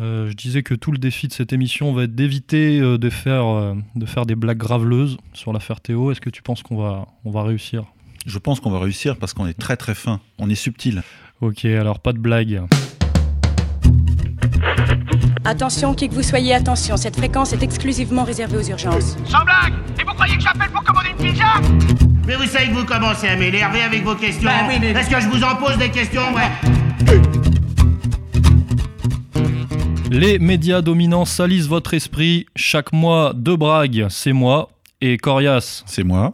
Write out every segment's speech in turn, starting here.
je disais que tout le défi de cette émission va être d'éviter de, faire, de faire des blagues graveleuses sur l'affaire Théo. Est-ce que tu penses qu'on va, on va réussir? Je pense qu'on va réussir parce qu'on est très très fin, on est subtil. Ok, alors pas de blague. Attention, qui que vous soyez, attention, cette fréquence est exclusivement réservée aux urgences. Sans blague Et vous croyez que j'appelle pour commander une pizza? Mais vous savez que vous commencez à m'énerver avec vos questions. Bah Est-ce que je vous en pose des questions, ouais? Les médias dominants salissent votre esprit. Chaque mois, de Brague, c'est moi. Et Corias, c'est moi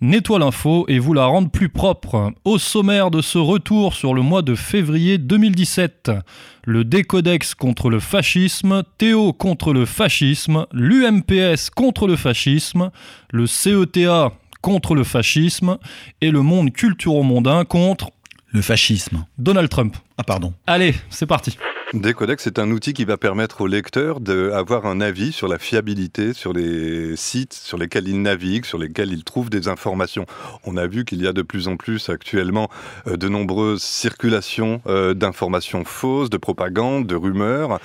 nettoie l'info et vous la rendre plus propre. Au sommaire de ce retour sur le mois de février 2017, le décodex contre le fascisme, Théo contre le fascisme, l'UMPS contre le fascisme, le CETA contre le fascisme et le monde culturo-mondain contre le fascisme. Donald Trump. Ah pardon. Allez, c'est parti. Décodex, c'est un outil qui va permettre au lecteur d'avoir un avis sur la fiabilité sur les sites sur lesquels il navigue, sur lesquels il trouve des informations. On a vu qu'il y a de plus en plus actuellement euh, de nombreuses circulations euh, d'informations fausses, de propagande, de rumeurs.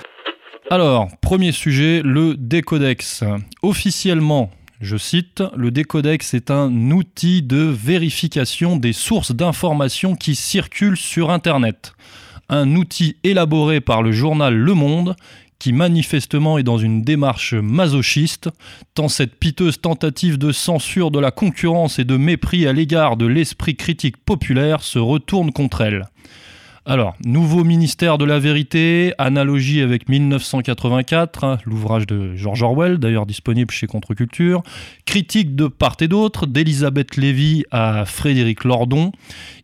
Alors, premier sujet, le décodex. Officiellement, je cite, le décodex est un outil de vérification des sources d'informations qui circulent sur Internet un outil élaboré par le journal Le Monde qui manifestement est dans une démarche masochiste, tant cette piteuse tentative de censure de la concurrence et de mépris à l'égard de l'esprit critique populaire se retourne contre elle. Alors, nouveau ministère de la vérité, analogie avec 1984, hein, l'ouvrage de George Orwell, d'ailleurs disponible chez Contre-Culture, critique de part et d'autre, d'Elisabeth Lévy à Frédéric Lordon.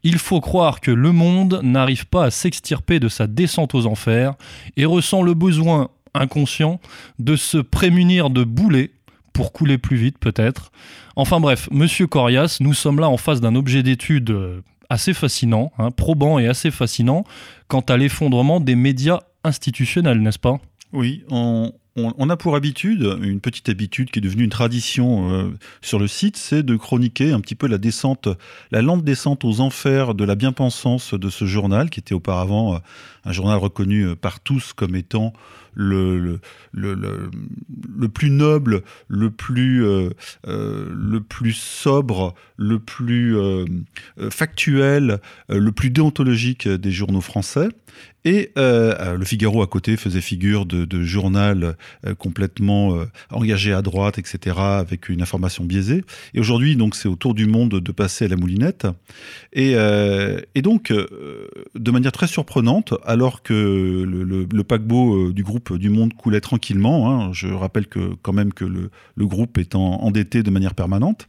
Il faut croire que le monde n'arrive pas à s'extirper de sa descente aux enfers et ressent le besoin inconscient de se prémunir de boulets pour couler plus vite peut-être. Enfin bref, monsieur Corias, nous sommes là en face d'un objet d'étude euh, assez fascinant, hein, probant et assez fascinant quant à l'effondrement des médias institutionnels, n'est-ce pas? Oui, on, a pour habitude, une petite habitude qui est devenue une tradition euh, sur le site, c'est de chroniquer un petit peu la descente, la lente descente aux enfers de la bien-pensance de ce journal, qui était auparavant euh, un journal reconnu euh, par tous comme étant le, le, le, plus noble, le plus, euh, euh, le plus sobre, le plus euh, factuel, le plus déontologique des journaux français. Et le Figaro à côté faisait figure de, journal complètement engagé à droite, etc., avec une information biaisée. Et aujourd'hui, donc, c'est au tour du monde de passer à la moulinette. Et, et donc, de manière très surprenante, alors que le, paquebot du groupe du Monde coulait tranquillement. Hein. Je rappelle que quand même que le, groupe est endetté de manière permanente.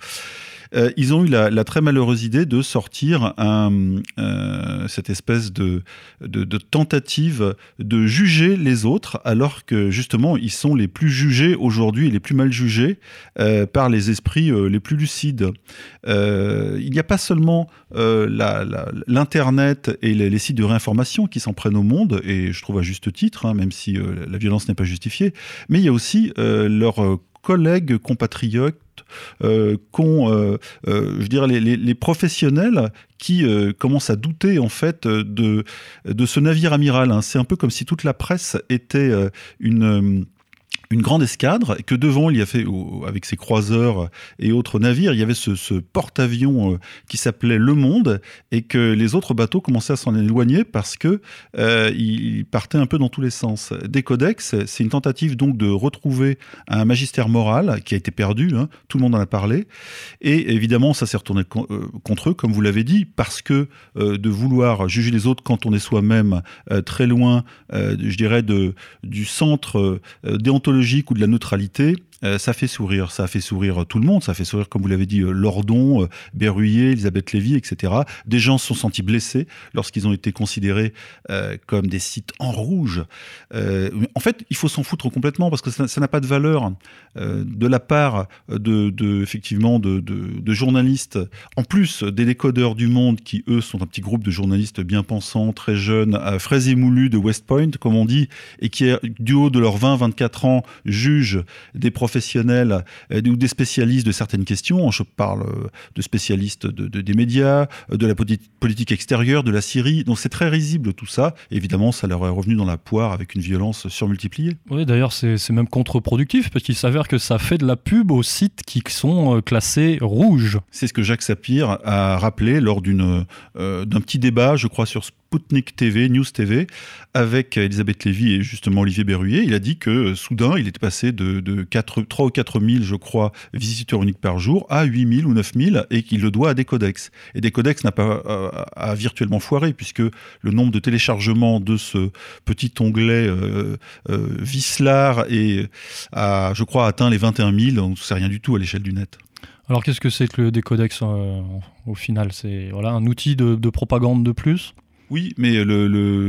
Euh, ils ont eu la, très malheureuse idée de sortir euh, cette espèce de, tentative de juger les autres, alors que justement ils sont les plus jugés aujourd'hui et les plus mal jugés euh, par les esprits les plus lucides. il n'y a pas seulement l'Internet et les, sites de réinformation qui s'en prennent au monde, et je trouve à juste titre, hein, même si la violence n'est pas justifiée, mais il y a aussi leurs collègues compatriotes qu'ont, euh, euh, je dirais, les, professionnels qui commencent à douter en fait de, de ce navire amiral. Hein. C'est un peu comme si toute la presse était une une grande escadre que devant il y avait avec ses croiseurs et autres navires il y avait ce, porte-avions euh, qui s'appelait Le Monde et que les autres bateaux commençaient à s'en éloigner parce que euh, ils partaient un peu dans tous les sens. Décodex, c'est une tentative donc de retrouver un magistère moral qui a été perdu, hein, tout le monde en a parlé et évidemment ça s'est retourné euh, contre eux comme vous l'avez dit parce que de vouloir juger les autres quand on est soi-même très loin, je dirais de du centre déontologique ou de la neutralité euh, ça fait sourire. Ça fait sourire tout le monde. Ça fait sourire, comme vous l'avez dit, euh, Lordon, euh, Berruyer, Elisabeth Lévy, etc. Des gens se sont sentis blessés lorsqu'ils ont été considérés comme des sites en rouge. en fait, il faut s'en foutre complètement parce que ça n'a pas de valeur de la part de, effectivement de, journalistes. En plus des décodeurs du monde qui eux sont un petit groupe de journalistes bien pensants, très jeunes, frais et moulus de West Point, comme on dit, et qui du haut de leurs 20-24 ans jugent des professeurs professionnels euh, ou des spécialistes de certaines questions. Je parle euh, de spécialistes de, de- des médias, euh, de la poli- politique extérieure, de la Syrie. Donc c'est très risible tout ça. Évidemment, ça leur est revenu dans la poire avec une violence surmultipliée. Oui, d'ailleurs, c'est même contre-productif parce qu'il s'avère que ça fait de la pub aux sites qui sont classés rouges. C'est ce que Jacques Sapir a rappelé lors euh, d'un petit débat, je crois, sur Sputnik TV, News TV, avec Elisabeth Lévy et justement Olivier Berruyer. Il a dit que euh, soudain, il était passé de, de 4, 3 ou 4 000, je crois, visiteurs uniques par jour à 8 000 ou 9 000 et qu'il le doit à Decodex. Et Decodex n'a pas euh, a virtuellement foiré puisque le nombre de téléchargements de ce petit onglet euh, euh, a, je crois, atteint les 21 000. Donc c'est rien du tout à l'échelle du net. Alors, qu'est-ce que c'est que le décodex euh, au final? C'est un outil de propagande de plus? Oui, mais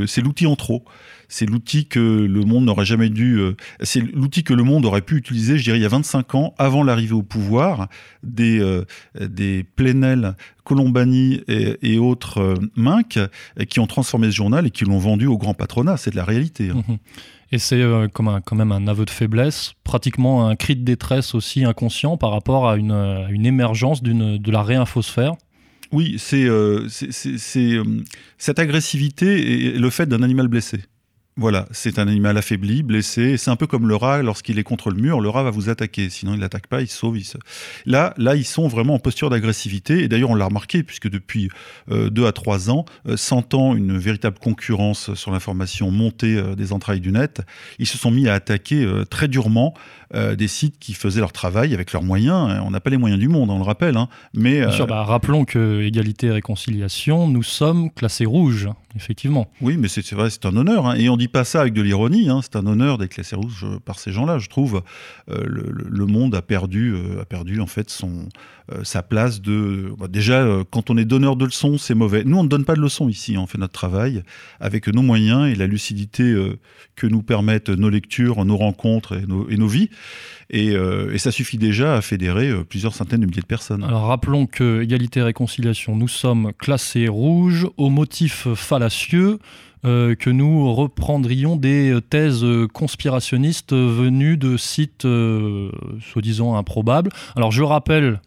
c'est l'outil en trop. C'est l'outil que le monde n'aurait jamais dû. euh, c'est l'outil que le monde aurait pu utiliser, je dirais, il y a 25 ans, avant l'arrivée au pouvoir des, euh, Plenel, Colombani et, autres euh, qui ont transformé ce journal et qui l'ont vendu au grand patronat. C'est de la réalité. hein. Mhm. Et c'est euh, quand même un aveu de faiblesse, pratiquement un cri de détresse aussi inconscient par rapport à une, euh, émergence de la réinfosphère. Oui, c'est euh, euh, cette agressivité et le fait d'un animal blessé. Voilà, c'est un animal affaibli, blessé. C'est un peu comme le rat lorsqu'il est contre le mur. Le rat va vous attaquer, sinon il l'attaque pas, il se sauve. il se- Là, là, ils sont vraiment en posture d'agressivité. Et d'ailleurs, on l'a remarqué puisque depuis euh, deux à trois ans, euh, sentant une véritable concurrence sur l'information montée euh, des entrailles du net, ils se sont mis à attaquer euh, très durement euh, des sites qui faisaient leur travail avec leurs moyens. On n'a pas les moyens du monde, on le rappelle, hein. mais Bien euh, sûr, bah, rappelons que égalité et réconciliation, nous sommes classés rouges, effectivement. Oui, mais c'est vrai, c'est un honneur. hein. Et on dit pas ça avec de l'ironie. hein. C'est un honneur d'être classé rouge par ces gens-là. Je trouve euh, le, monde a perdu, euh, a perdu en fait son sa place de. bah, déjà, euh, quand on est donneur de leçons, c'est mauvais. Nous, on ne donne pas de leçons ici. On fait notre travail avec nos moyens et la lucidité euh, que nous permettent nos lectures, nos rencontres et nos, vies. Et, euh, ça suffit déjà à fédérer euh, plusieurs centaines de milliers de personnes. Alors rappelons que égalité et réconciliation, nous sommes classés rouges au motif fallacieux euh, que nous reprendrions des thèses conspirationnistes venues de sites euh, soi-disant improbables. Alors je rappelle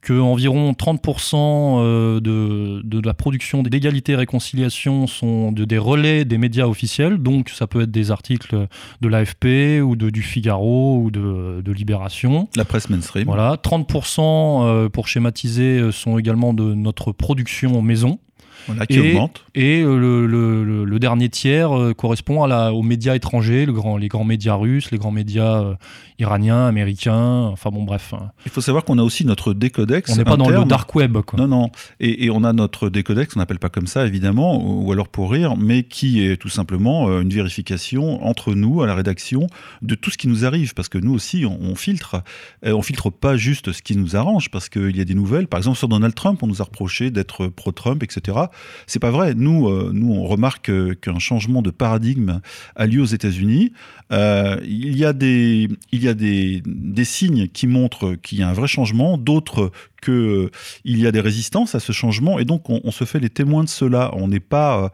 que environ 30% euh, de, de la production d'égalité et réconciliation sont de, des relais des médias officiels, donc ça peut être des articles de l'AFP ou de, du Figaro ou de, de Libération. La presse mainstream. Voilà, 30% euh, pour schématiser euh, sont également de notre production maison. Voilà, qui Et- augmente. Et euh, le, le- le- le dernier tiers euh, correspond à la, aux médias étrangers, le grand, les grands médias russes, les grands médias euh, iraniens, américains, enfin bon bref. hein. Il faut savoir qu'on a aussi notre décodex. On n'est pas dans le dark web. Quoi. Non, non. Et, et on a notre décodex, on n'appelle pas comme ça évidemment, ou, alors pour rire, mais qui est tout simplement une vérification entre nous, à la rédaction, de tout ce qui nous arrive. Parce que nous aussi, on, on filtre. On filtre pas juste ce qui nous arrange, parce qu'il y a des nouvelles. Par exemple, sur Donald Trump, on nous a reproché d'être pro-Trump, etc. C'est pas vrai. Nous, euh, nous on remarque euh, qu'un changement de paradigme a lieu aux États-Unis. Euh, il y a des, il y a des, des signes qui montrent qu'il y a un vrai changement, d'autres que euh, il y a des résistances à ce changement, et donc on, on se fait les témoins de cela. On n'est pas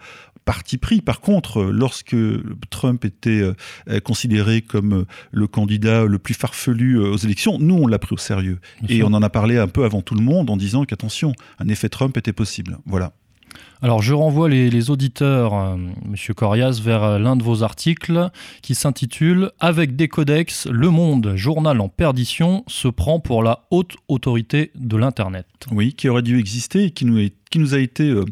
parti pris. Par contre, lorsque Trump était euh, considéré comme le candidat le plus farfelu aux élections, nous on l'a pris au sérieux. Bien Et sûr. on en a parlé un peu avant tout le monde en disant qu'attention, un effet Trump était possible. Voilà. Alors je renvoie les, auditeurs, euh, Monsieur Corias, vers euh, l'un de vos articles qui s'intitule Avec des codex, le monde, journal en perdition, se prend pour la haute autorité de l'Internet. Oui, qui aurait dû exister et qui nous, a été. euh,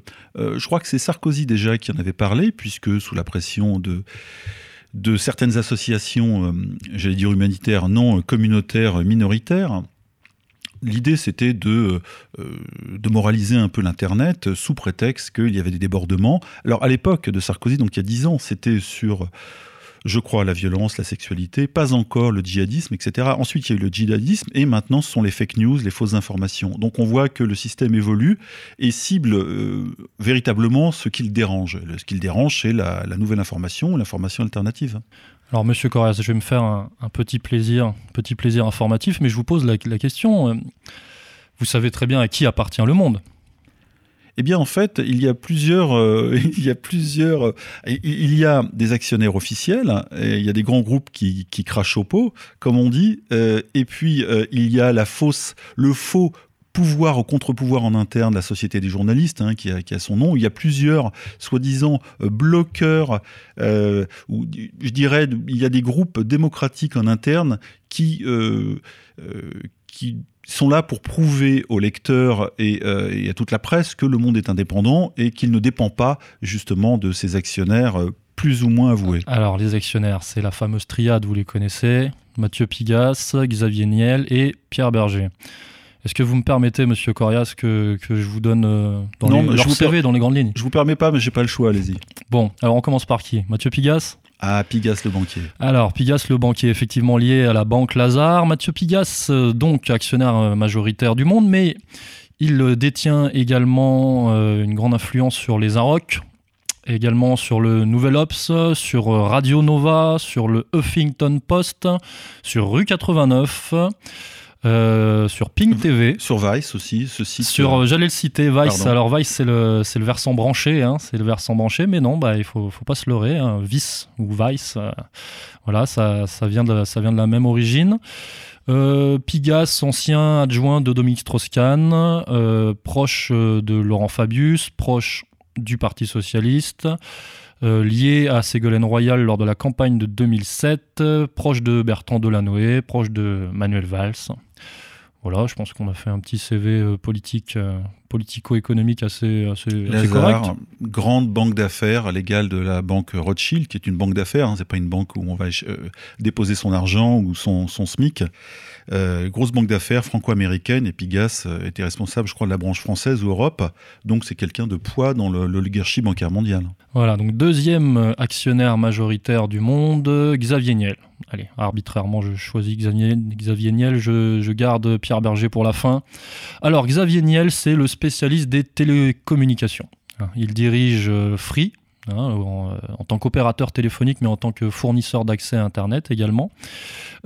je crois que c'est Sarkozy déjà qui en avait parlé, puisque sous la pression de certaines associations, j'allais dire humanitaires, non communautaires, minoritaires. L'idée, c'était de, euh, de moraliser un peu l'Internet euh, sous prétexte qu'il y avait des débordements. Alors, à l'époque de Sarkozy, donc il y a dix ans, c'était sur, je crois, la violence, la sexualité, pas encore le djihadisme, etc. Ensuite, il y a eu le djihadisme, et maintenant, ce sont les fake news, les fausses informations. Donc, on voit que le système évolue et cible euh, véritablement ce qui le dérange. Ce qui le dérange, c'est la, la nouvelle information, l'information alternative. Alors Monsieur Corias, je vais me faire un, petit plaisir, petit plaisir informatif, mais je vous pose la, question. euh, Vous savez très bien à qui appartient le monde. Eh bien, en fait, il y a plusieurs, euh, il y a plusieurs, euh, il y a des actionnaires officiels, il y a des grands groupes qui, crachent au pot, comme on dit, et puis il y a la fausse, le faux pouvoir au contre-pouvoir en interne la Société des journalistes, hein, qui, a, son nom. Il y a plusieurs, soi-disant, euh, bloqueurs, euh, ou je dirais, il y a des groupes démocratiques en interne qui, euh, euh, sont là pour prouver aux lecteurs et, et, à toute la presse que le monde est indépendant et qu'il ne dépend pas justement de ses actionnaires plus ou moins avoués. Alors les actionnaires, c'est la fameuse triade, vous les connaissez, Mathieu Pigas, Xavier Niel et Pierre Berger. Est-ce que vous me permettez, Monsieur Corias, que, que je vous donne euh, dans Non, les, je vous CV dans les grandes lignes Je vous permets pas, mais j'ai pas le choix, allez-y. Bon, alors on commence par qui? Mathieu Pigas Ah, Pigas le banquier. Alors, Pigas, le banquier, effectivement lié à la banque Lazare. Mathieu Pigas, euh, donc actionnaire euh, majoritaire du monde, mais il euh, détient également euh, une grande influence sur les Arocs, également sur le Nouvel Ops, sur Radio Nova, sur le Huffington Post, sur Rue 89, euh, sur Pink TV. Sur Vice aussi, ce site. Sur, euh, j'allais le citer, Vice. Pardon. Alors Vice, c'est le, c'est le versant branché, hein, c'est le versant branché, mais non, bah il faut, faut pas se leurrer. Hein, Vice ou Vice, euh, voilà, ça, ça vient de, ça vient de la même origine. Euh, Pigas, ancien adjoint de Dominique Strauss-Kahn, euh, proche euh, de Laurent Fabius, proche du Parti socialiste, euh, lié à Ségolène Royal lors de la campagne de 2007, euh, proche de Bertrand Delanoë, proche de Manuel Valls. Voilà, je pense qu'on a fait un petit CV euh, politique, euh, politico-économique assez, assez, assez correct. Grande banque d'affaires à l'égal de la banque Rothschild, qui est une banque d'affaires. Hein, c'est pas une banque où on va euh, déposer son argent ou son, son SMIC. Euh, grosse banque d'affaires franco-américaine. Et Pigas euh, était responsable, je crois, de la branche française ou Europe. Donc c'est quelqu'un de poids dans l'oligarchie bancaire mondiale. Voilà, donc deuxième euh, actionnaire majoritaire du monde, Xavier Niel. Allez, arbitrairement, je choisis Xavier, Niel, je, garde Pierre Berger pour la fin. Alors, Xavier Niel, c'est le spécialiste des télécommunications. Hein, Il dirige Free. Hein, en, euh, en tant qu'opérateur téléphonique, mais en tant que fournisseur d'accès à Internet également.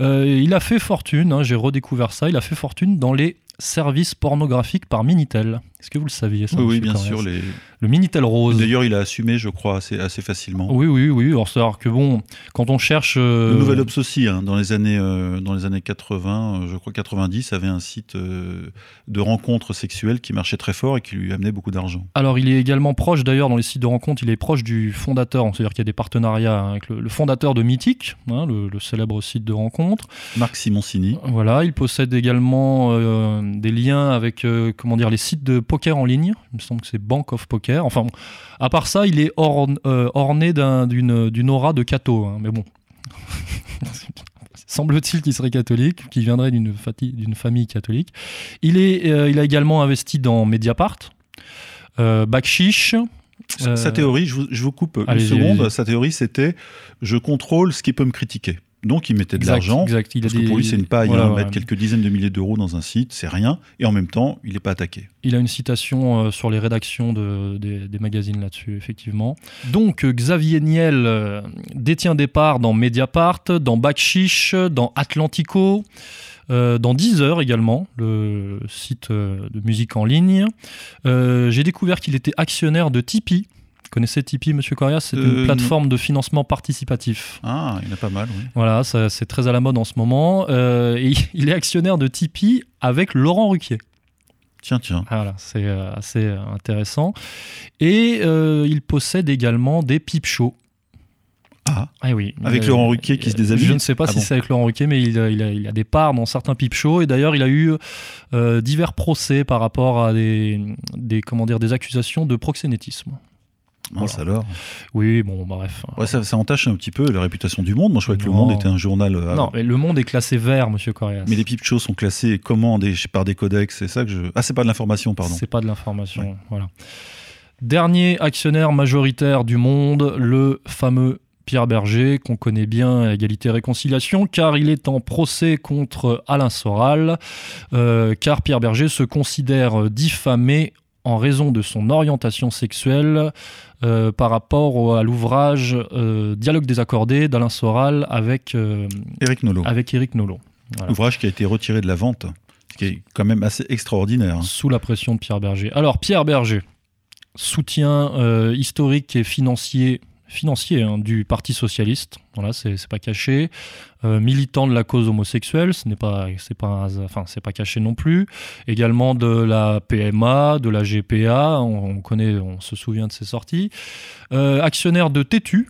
Euh, il a fait fortune, hein, j'ai redécouvert ça, il a fait fortune dans les services pornographiques par Minitel. Est-ce que vous le saviez ça Oui, bien sûr. Les... Le Minitel Rose. D'ailleurs, il a assumé, je crois, assez, assez facilement. Oui, oui, oui. Alors, c'est-à-dire que bon, quand on cherche. euh, Le Nouvel Ops aussi, hein, dans, les années, euh, dans les années 80, euh, je crois 90, avait un site euh, de rencontres sexuelles qui marchait très fort et qui lui amenait beaucoup d'argent. Alors, il est également proche, d'ailleurs, dans les sites de rencontres, il est proche du fondateur. C'est-à-dire qu'il y a des partenariats avec le, le fondateur de Mythic, hein, le, le célèbre site de rencontres. Marc Simoncini. Voilà, il possède également des liens avec, comment dire, les sites de poker en ligne. Il me semble que c'est Bank of Poker. Enfin, bon, à part ça, il est euh, orné d'un- d'une aura de catho. hein, mais bon. Semble-t-il qu'il serait catholique, qu'il viendrait d'une famille catholique. Il, est, euh, il a également investi dans Mediapart, euh, Bakshish. Sa- Sa théorie, je vous, je vous coupe une seconde, sa théorie c'était je contrôle ce qui peut me critiquer. Donc il mettait de l'argent, exact. Il a parce que des- pour lui c'est une paille, voilà, hein, mettre quelques dizaines de milliers d'euros dans un site, c'est rien, et en même temps il n'est pas attaqué. Il a une citation euh, sur les rédactions de- des, des magazines là-dessus, effectivement. Donc, euh, Xavier Niel euh, détient des parts dans Mediapart, dans Bakshish, dans Atlantico, euh, dans Deezer également, le site euh, de musique en ligne. Euh, J'ai découvert qu'il était actionnaire de Tipeee. Connaissez Tipeee, monsieur Corias? C'est Euh, une non. plateforme de financement participatif. Ah, il y en a pas mal, oui. Voilà, c'est très à la mode en ce moment. Euh, et il est actionnaire de Tipeee avec Laurent Ruquier. Tiens, tiens. Ah, Voilà, c'est euh, assez euh, intéressant. Et euh, il possède également des pipe shows. Ah, Ah oui. Avec Euh, Laurent Ruquier qui se déshabille? Je ne sais pas Ah si bon. c'est avec Laurent Ruquier, mais il a, il a- il a des parts dans certains pipe shows. Et d'ailleurs, il a eu euh, divers procès par rapport à des, des, comment dire, des accusations de proxénétisme. Mince alors. Oui, bon, bref. Ouais, ça, ça entache un petit peu la réputation du Monde. Moi je croyais que Le. Monde était un journal. euh, Non, mais le monde est classé vert, monsieur Correas. Mais les pipe shows sont classés comment des, par des codex C'est ça que je. Ah, c'est pas de l'information, pardon. C'est pas de l'information. Voilà. Dernier actionnaire majoritaire du monde, le fameux Pierre Berger, qu'on connaît bien à Égalité et Réconciliation, car il est en procès contre Alain Soral, euh, car Pierre Berger se considère diffamé en raison de son orientation sexuelle euh, par rapport au- à l'ouvrage euh, Dialogue désaccordé d'Alain Soral avec, euh, Eric Nolot. avec Éric Nolot. Voilà. Ouvrage qui a été retiré de la vente, ce qui est quand même assez extraordinaire. Sous la pression de Pierre Berger. Alors, Pierre Berger, soutien historique et financier financier hein, du Parti socialiste. Voilà, c'est pas caché. Euh, militant de la cause homosexuelle, ce n'est pas, c'est pas, enfin, c'est pas caché non plus. Également de la PMA, de la GPA. On, on connaît, on se souvient de ses sorties. Euh, actionnaire de Tétu,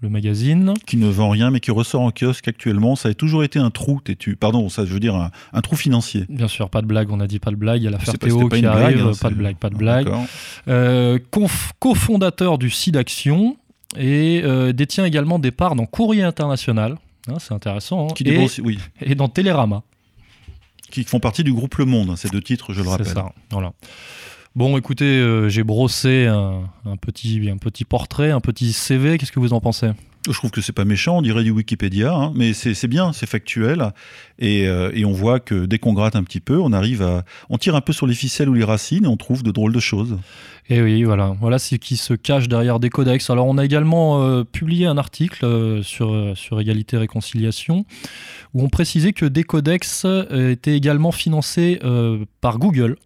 le magazine. Qui ne vend rien, mais qui ressort en kiosque actuellement. Ça a toujours été un trou, têtu. Pardon, ça, je veux dire un, un trou financier. Bien sûr, pas de blague. On a dit pas de blague. Il y a l'affaire Théo qui blague, arrive. hein, pas de blague, pas de Ah, blague. Euh, cofondateur du site Action et euh, détient également des parts dans Courrier International. Hein, c'est intéressant. hein. Qui, et, dépense- oui, et dans Télérama. qui font partie du groupe Le Monde, hein, ces deux titres, je le C'est rappelle. ça. Voilà. Bon, écoutez, euh, j'ai brossé un, un petit, un petit portrait, un petit CV. Qu'est-ce que vous en pensez? Je trouve que c'est pas méchant, on dirait du Wikipédia, hein, mais c'est bien, c'est factuel, et, euh, et on voit que dès qu'on gratte un petit peu, on arrive à, on tire un peu sur les ficelles ou les racines, et on trouve de drôles de choses. Et oui, voilà, voilà ce qui se cache derrière des codex. Alors, on a également euh, publié un article euh, sur, égalité et réconciliation où on précisait que des codex étaient également financés par Google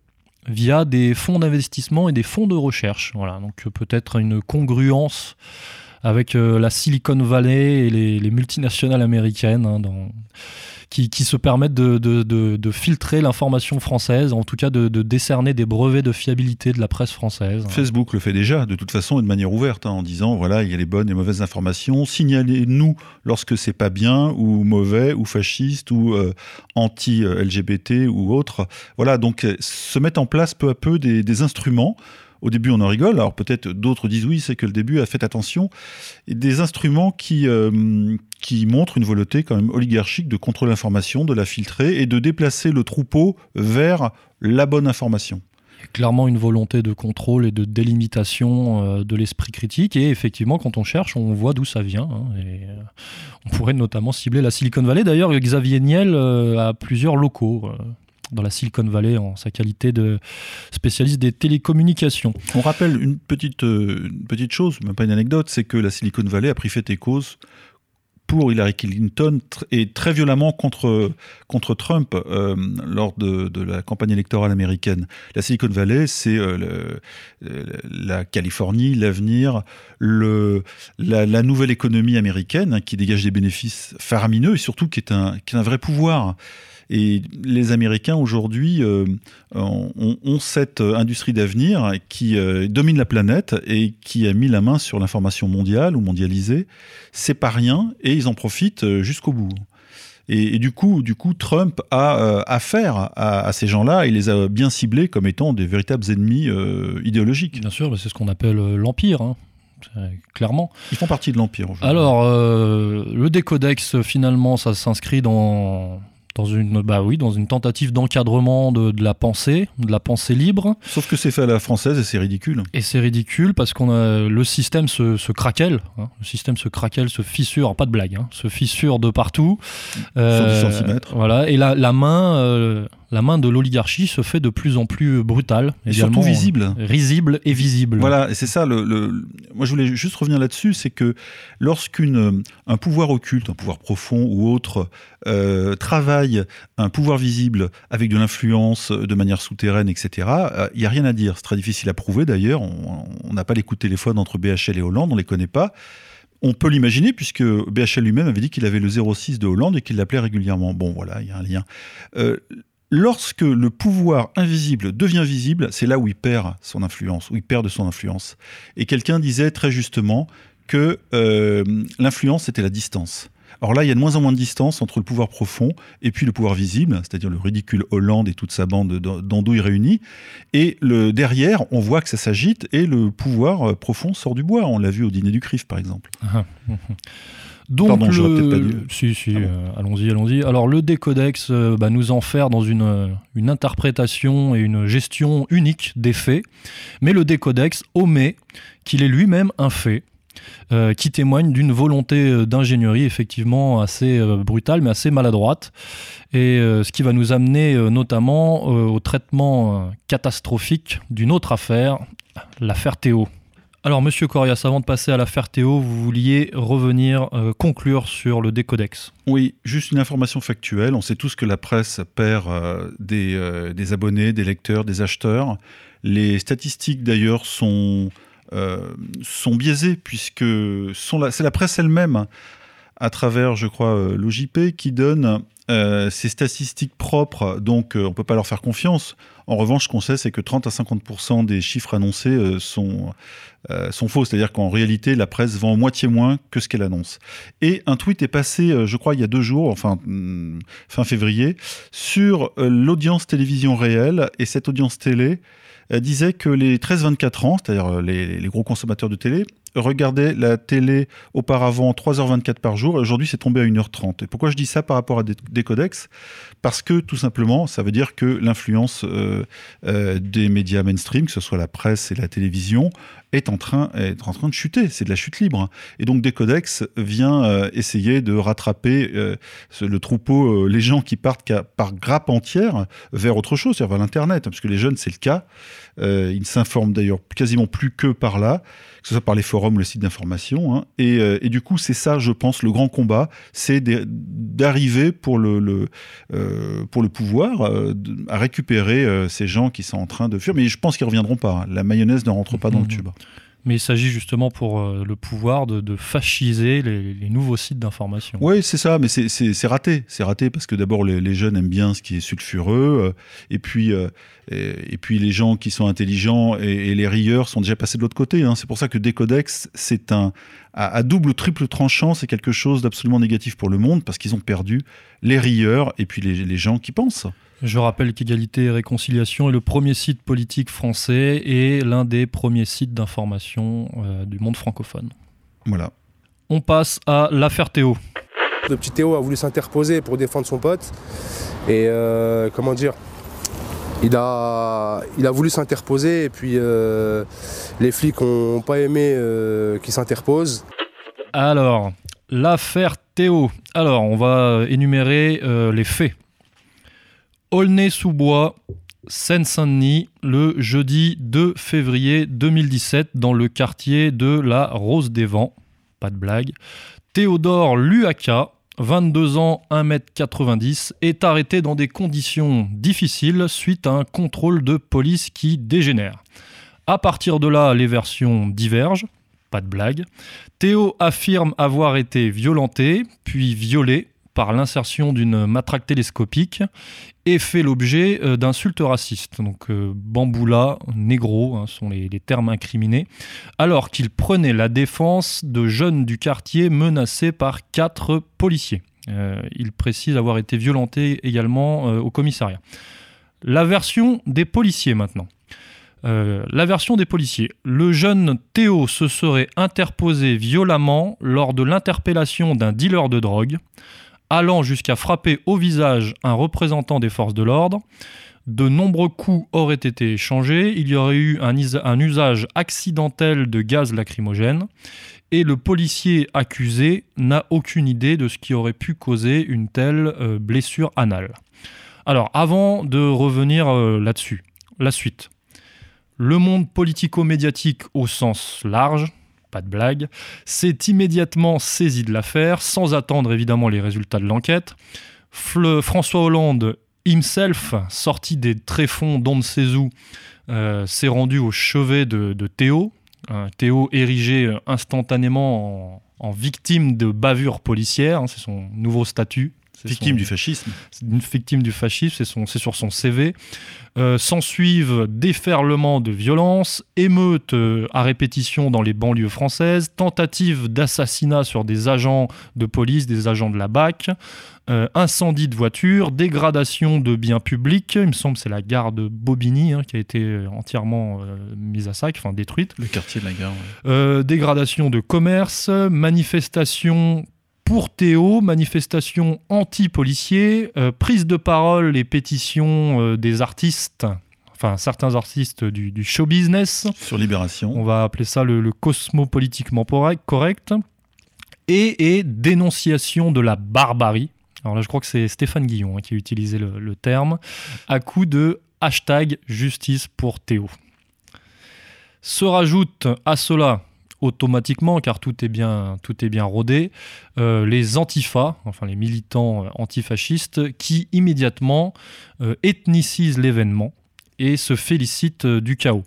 via des fonds d'investissement et des fonds de recherche. Voilà, donc peut-être une congruence avec euh, la Silicon Valley et les, les multinationales américaines hein, qui, se permettent de, filtrer l'information française, en tout cas de, décerner des brevets de fiabilité de la presse française. Facebook le fait déjà, de toute façon, et de manière ouverte, hein, en disant voilà, il y a les bonnes et mauvaises informations. Signalez-nous lorsque c'est pas bien, ou mauvais, ou fasciste, ou euh, anti-LGBT, ou autre. Voilà, donc euh, se mettent en place peu à peu des instruments. Au début, on en rigole. Alors peut-être d'autres disent oui, c'est que le début a fait attention. Des instruments qui, euh, qui montrent une volonté quand même oligarchique de contrôler l'information, de la filtrer et de déplacer le troupeau vers la bonne information. Clairement une volonté de contrôle et de délimitation euh, de l'esprit critique. Et effectivement, quand on cherche, on voit d'où ça vient. hein. euh, on pourrait notamment cibler la Silicon Valley. D'ailleurs, Xavier Niel a plusieurs locaux dans la Silicon Valley en sa qualité de spécialiste des télécommunications. On rappelle une petite, euh, petite chose, même pas une anecdote, c'est que la Silicon Valley a pris fait et cause pour Hillary Clinton et très violemment contre, contre Trump euh, lors de, la campagne électorale américaine. La Silicon Valley, c'est euh, la Californie, l'avenir, la, la nouvelle économie américaine hein, qui dégage des bénéfices faramineux et surtout qui est un, qui est un vrai pouvoir. Et les Américains aujourd'hui euh, ont, ont cette euh, industrie d'avenir qui euh, domine la planète et qui a mis la main sur l'information mondiale ou mondialisée. C'est pas rien et ils en profitent jusqu'au bout. Et, et du coup, du coup, Trump a euh, affaire à, à ces gens-là. Il les a bien ciblés comme étant des véritables ennemis idéologiques. Bien sûr, c'est ce qu'on appelle l'Empire, hein, clairement. Ils font partie de l'empire. aujourd'hui. Alors, euh, le décodex, finalement, ça s'inscrit dans, dans, une, bah oui, dans une tentative d'encadrement de, de la pensée, de la pensée libre. Sauf que c'est fait à la française et c'est ridicule. Et c'est ridicule parce qu'on a le système se, se craquelle, hein. le système se craquelle, se fissure, pas de blague, hein, se fissure de partout. Euh, 10 centimètres. Voilà, et la, la main, euh, la main de l'oligarchie se fait de plus en plus brutale, Et surtout visible. euh, risible et visible. Voilà, et c'est ça. Le, le- moi, je voulais juste revenir là-dessus, c'est que lorsqu'une un pouvoir occulte, un pouvoir profond ou autre, euh, travaille un pouvoir visible avec de l'influence de manière souterraine, etc., euh, il y a rien à dire. C'est très difficile à prouver d'ailleurs. On n'a pas les coups de téléphone entre BHL et Hollande, on les connaît pas. On peut l'imaginer puisque BHL lui-même avait dit qu'il avait le 06 de Hollande et qu'il l'appelait régulièrement. Bon, voilà, il y a un lien. Euh, lorsque le pouvoir invisible devient visible, c'est là où il perd son influence, où il perd de son influence. Et quelqu'un disait très justement que euh, l'influence, c'était la distance. Alors là, il y a de moins en moins de distance entre le pouvoir profond et puis le pouvoir visible, c'est-à-dire le ridicule Hollande et toute sa bande d'an- d'andouilles réunies. Et le, derrière, on voit que ça s'agite et le pouvoir euh, profond sort du bois. On l'a vu au dîner du CRIF, par exemple. Donc Pardon, le... peut-être pas dû. Si, si, Ah bon. euh, allons-y, allons-y. Alors le décodex euh, bah, nous enferme dans une, euh, une interprétation et une gestion unique des faits, mais le décodex omet qu'il est lui-même un fait. euh, qui témoigne d'une volonté d'ingénierie effectivement assez euh, brutale mais assez maladroite et euh, ce qui va nous amener notamment au traitement catastrophique d'une autre affaire, l'affaire Théo. Alors, monsieur Corias, avant de passer à l'affaire Théo, vous vouliez revenir euh, conclure sur le décodex. Oui, juste une information factuelle. On sait tous que la presse perd euh, des, euh, des abonnés, des lecteurs, des acheteurs. Les statistiques d'ailleurs sont, sont biaisées puisque c'est la presse elle-même à travers, je crois, euh, l'OJP qui donne euh, ces statistiques propres, donc euh, on ne peut pas leur faire confiance. En revanche, ce qu'on sait, c'est que 30 à 50% des chiffres annoncés euh, sont, faux. C'est-à-dire qu'en réalité, la presse vend moitié moins que ce qu'elle annonce. Et un tweet est passé, je crois, il y a deux jours, enfin hmm, fin février, sur l'audience télévision réelle. Et cette audience télé disait que les 13-24 ans, c'est-à-dire les gros consommateurs de télé, regardait la télé auparavant 3h24 par jour, aujourd'hui c'est tombé à 1h30. Et pourquoi je dis ça par rapport à des, Parce que tout simplement, ça veut dire que l'influence euh, euh, des médias mainstream, que ce soit la presse et la télévision, est en train, est en train de chuter. C'est de la chute libre. Et donc Décodex vient euh, essayer de rattraper le troupeau, les gens qui partent par grappe entière vers autre chose, vers l'Internet, parce que les jeunes, c'est le cas. Ils ne s'informent d'ailleurs quasiment plus que par là que ce soit par les forums, le site d'information. Hein. Euh, et, du coup, c'est ça, je pense, le grand combat, c'est d'arriver pour le, euh, pour le pouvoir euh, à récupérer ces gens qui sont en train de fuir. Mais je pense qu'ils ne reviendront pas. Hein. La mayonnaise ne rentre pas dans le mmh. tube. Mais il s'agit justement pour euh, le pouvoir de, fasciser les, nouveaux sites d'information. Oui, c'est ça, mais c'est raté. C'est raté parce que d'abord, les, jeunes aiment bien ce qui est sulfureux, euh, et, puis, euh, et, puis les gens qui sont intelligents et, les rieurs sont déjà passés de l'autre côté. Hein. C'est pour ça que Décodex, c'est un, à, double ou triple tranchant, c'est quelque chose d'absolument négatif pour le monde parce qu'ils ont perdu les rieurs et puis les gens qui pensent. Je rappelle qu'Égalité et Réconciliation est le premier site politique français et l'un des premiers sites d'information euh, du monde francophone. Voilà. On passe à l'affaire Théo. Le petit Théo a voulu s'interposer pour défendre son pote. Et euh, comment dire? Il a, voulu s'interposer et puis euh, les flics n'ont pas aimé qu'il s'interpose. Alors, l'affaire Théo. Alors, on va énumérer les faits. Aulnay-sous-Bois, Seine-Saint-Denis, le jeudi 2 février 2017, dans le quartier de la Rose des Vents. Pas de blague. Théodore Luaka, 22 ans, 1m90, est arrêté dans des conditions difficiles suite à un contrôle de police qui dégénère. À partir de là, les versions divergent. Pas de blague. Théo affirme avoir été violenté, puis violé par l'insertion d'une matraque télescopique et fait l'objet euh, d'insultes racistes. Donc euh, bamboula, négro hein, sont les, termes incriminés, alors qu'il prenait la défense de jeunes du quartier menacés par quatre policiers. Euh, il précise avoir été violenté également au commissariat. La version des policiers maintenant. la version des policiers. Le jeune Théo se serait interposé violemment lors de l'interpellation d'un dealer de drogue allant jusqu'à frapper au visage un représentant des forces de l'ordre. De nombreux coups auraient été échangés, il y aurait eu un, usage accidentel de gaz lacrymogène, et le policier accusé n'a aucune idée de ce qui aurait pu causer une telle euh, blessure anale. Alors, avant de revenir euh, là-dessus, la suite. Le monde politico-médiatique au sens large, pas de blague, s'est immédiatement saisi de l'affaire, sans attendre évidemment les résultats de l'enquête. François Hollande himself, sorti des tréfonds d'Onde Cézou, euh, s'est rendu au chevet de, Théo. Théo érigé instantanément en, victime de bavure policière, hein, c'est son nouveau statut. Victime du fascisme. Une victime du fascisme, c'est sur son CV. Euh, S'ensuivent déferlements de violence, émeutes euh, à répétition dans les banlieues françaises, tentatives d'assassinat sur des agents de police, des agents de la BAC, euh, incendie de voitures, dégradation de biens publics. Il me semble que c'est la gare de Bobigny hein, qui a été euh, entièrement mise à sac, enfin détruite. Le quartier de la gare. dégradation de commerce, manifestation pour Théo, manifestation anti-policier, euh, prise de parole et pétition euh, des artistes, enfin certains artistes du, show business. Sur Libération. On va appeler ça le, cosmopolitiquement correct. Et, dénonciation de la barbarie. Alors là, je crois que c'est Stéphane Guillon hein, qui a utilisé le, le terme, à coup de hashtag justice pour Théo. Se rajoute à cela automatiquement, car tout est bien, tout est bien rodé, euh, les antifas, enfin les militants euh, antifascistes, qui immédiatement euh, ethnicisent l'événement et se félicite du chaos.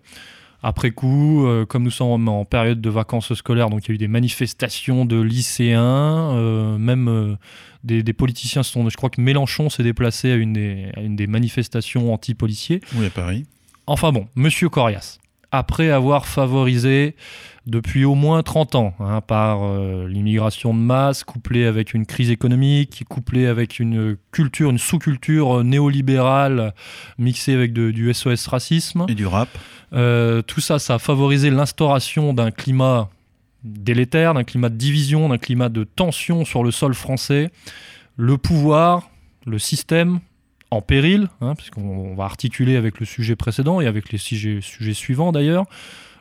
Après coup, euh, comme nous sommes en période de vacances scolaires, donc il y a eu des manifestations de lycéens, euh, même euh, des, politiciens sont. Je crois que Mélenchon s'est déplacé à une des, une des manifestations anti-policiers. Oui, à Paris. Enfin bon, Monsieur Corias, après avoir favorisé depuis au moins 30 ans, hein, par l'immigration de masse, couplée avec une crise économique, couplée avec une culture, une sous-culture néolibérale mixée avec du SOS racisme. Et du rap. Euh, tout ça, ça a favorisé l'instauration d'un climat délétère, d'un climat de division, d'un climat de tension sur le sol français. Le pouvoir, le système en péril, hein, puisqu'on va articuler avec le sujet précédent et avec les sujets, sujets suivants d'ailleurs.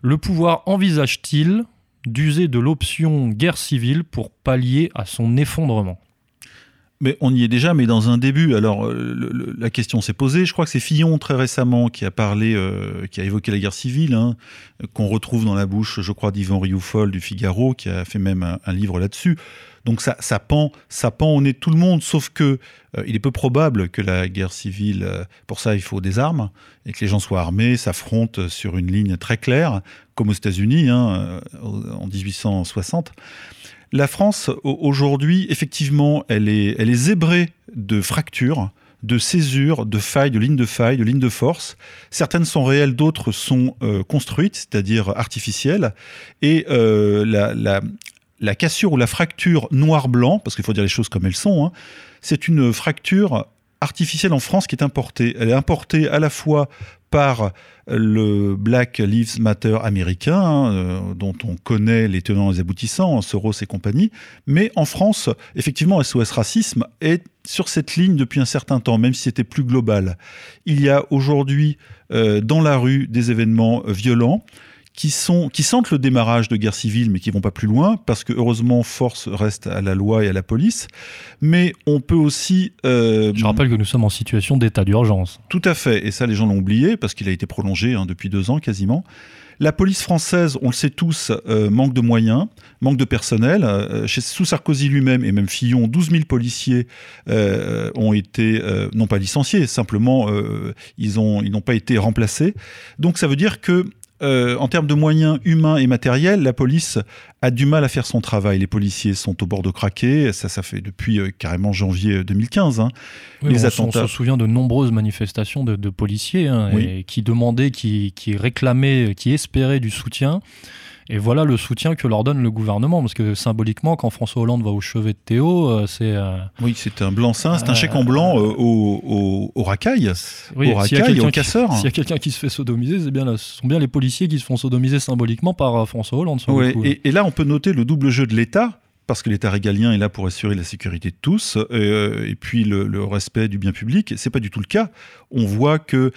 Le pouvoir envisage-t-il d'user de l'option guerre civile pour pallier à son effondrement? Mais on y est déjà, mais dans un début. Alors, euh, la question s'est posée. Je crois que c'est Fillon très récemment qui a parlé, euh, qui a évoqué la guerre civile, hein, qu'on retrouve dans la bouche, je crois, d'Yvan Rioufol du Figaro, qui a fait même un, livre là-dessus. Donc ça, ça pend, ça pend au nez de tout le monde. Sauf que euh, il est peu probable que la guerre civile, pour ça, il faut des armes et que les gens soient armés, s'affrontent sur une ligne très claire, comme aux États-Unis hein, en 1860. La France, aujourd'hui, effectivement, elle est, elle zébrée de fractures, de césures, de failles, de lignes de failles, de lignes de force. Certaines sont réelles, d'autres sont euh, construites, c'est-à-dire artificielles. Et euh, la, cassure ou la fracture noir-blanc, parce qu'il faut dire les choses comme elles sont, hein, c'est une fracture artificielle en France qui est importée. Elle est importée à la fois par le Black Lives Matter américain, hein, euh, dont on connaît les tenants et les aboutissants, Soros et compagnie. Mais en France, effectivement, SOS Racisme est sur cette ligne depuis un certain temps, même si c'était plus global. Il y a aujourd'hui euh, dans la rue des événements violents qui, sont, qui sentent le démarrage de guerre civile, mais qui vont pas plus loin, parce que heureusement, force reste à la loi et à la police. Mais on peut aussi. Euh, Je rappelle que nous sommes en situation d'état d'urgence. Tout à fait, et ça, les gens l'ont oublié, parce qu'il a été prolongé hein, depuis deux ans quasiment. La police française, on le sait tous, euh, manque de moyens, manque de personnel. Euh, chez, sous Sarkozy lui-même et même Fillon, 12 000 policiers ont été, non pas licenciés, simplement ils n'ont ils pas été remplacés. Donc ça veut dire que euh, en termes de moyens humains et matériels, la police a du mal à faire son travail. Les policiers sont au bord de craquer. Ça, ça fait depuis euh, carrément janvier 2015. Hein. les on, attentats... on, se souvient de nombreuses manifestations de, policiers hein, qui demandaient, qui, qui réclamaient, qui espéraient du soutien. Et voilà le soutien que leur donne le gouvernement, parce que symboliquement, quand François Hollande va au chevet de Théo, euh, c'est... Euh, oui, c'est un blanc-seing, c'est un chèque en blanc euh, au, au, au, racaille, oui, au. S'il y a quelqu'un qui se fait sodomiser, c'est bien, ce sont bien les policiers qui se font sodomiser symboliquement par François Hollande. et, et là, on peut noter le double jeu de l'État, parce que l'État régalien est là pour assurer la sécurité de tous et puis le, le, respect du bien public. C'est pas du tout le cas. On voit que,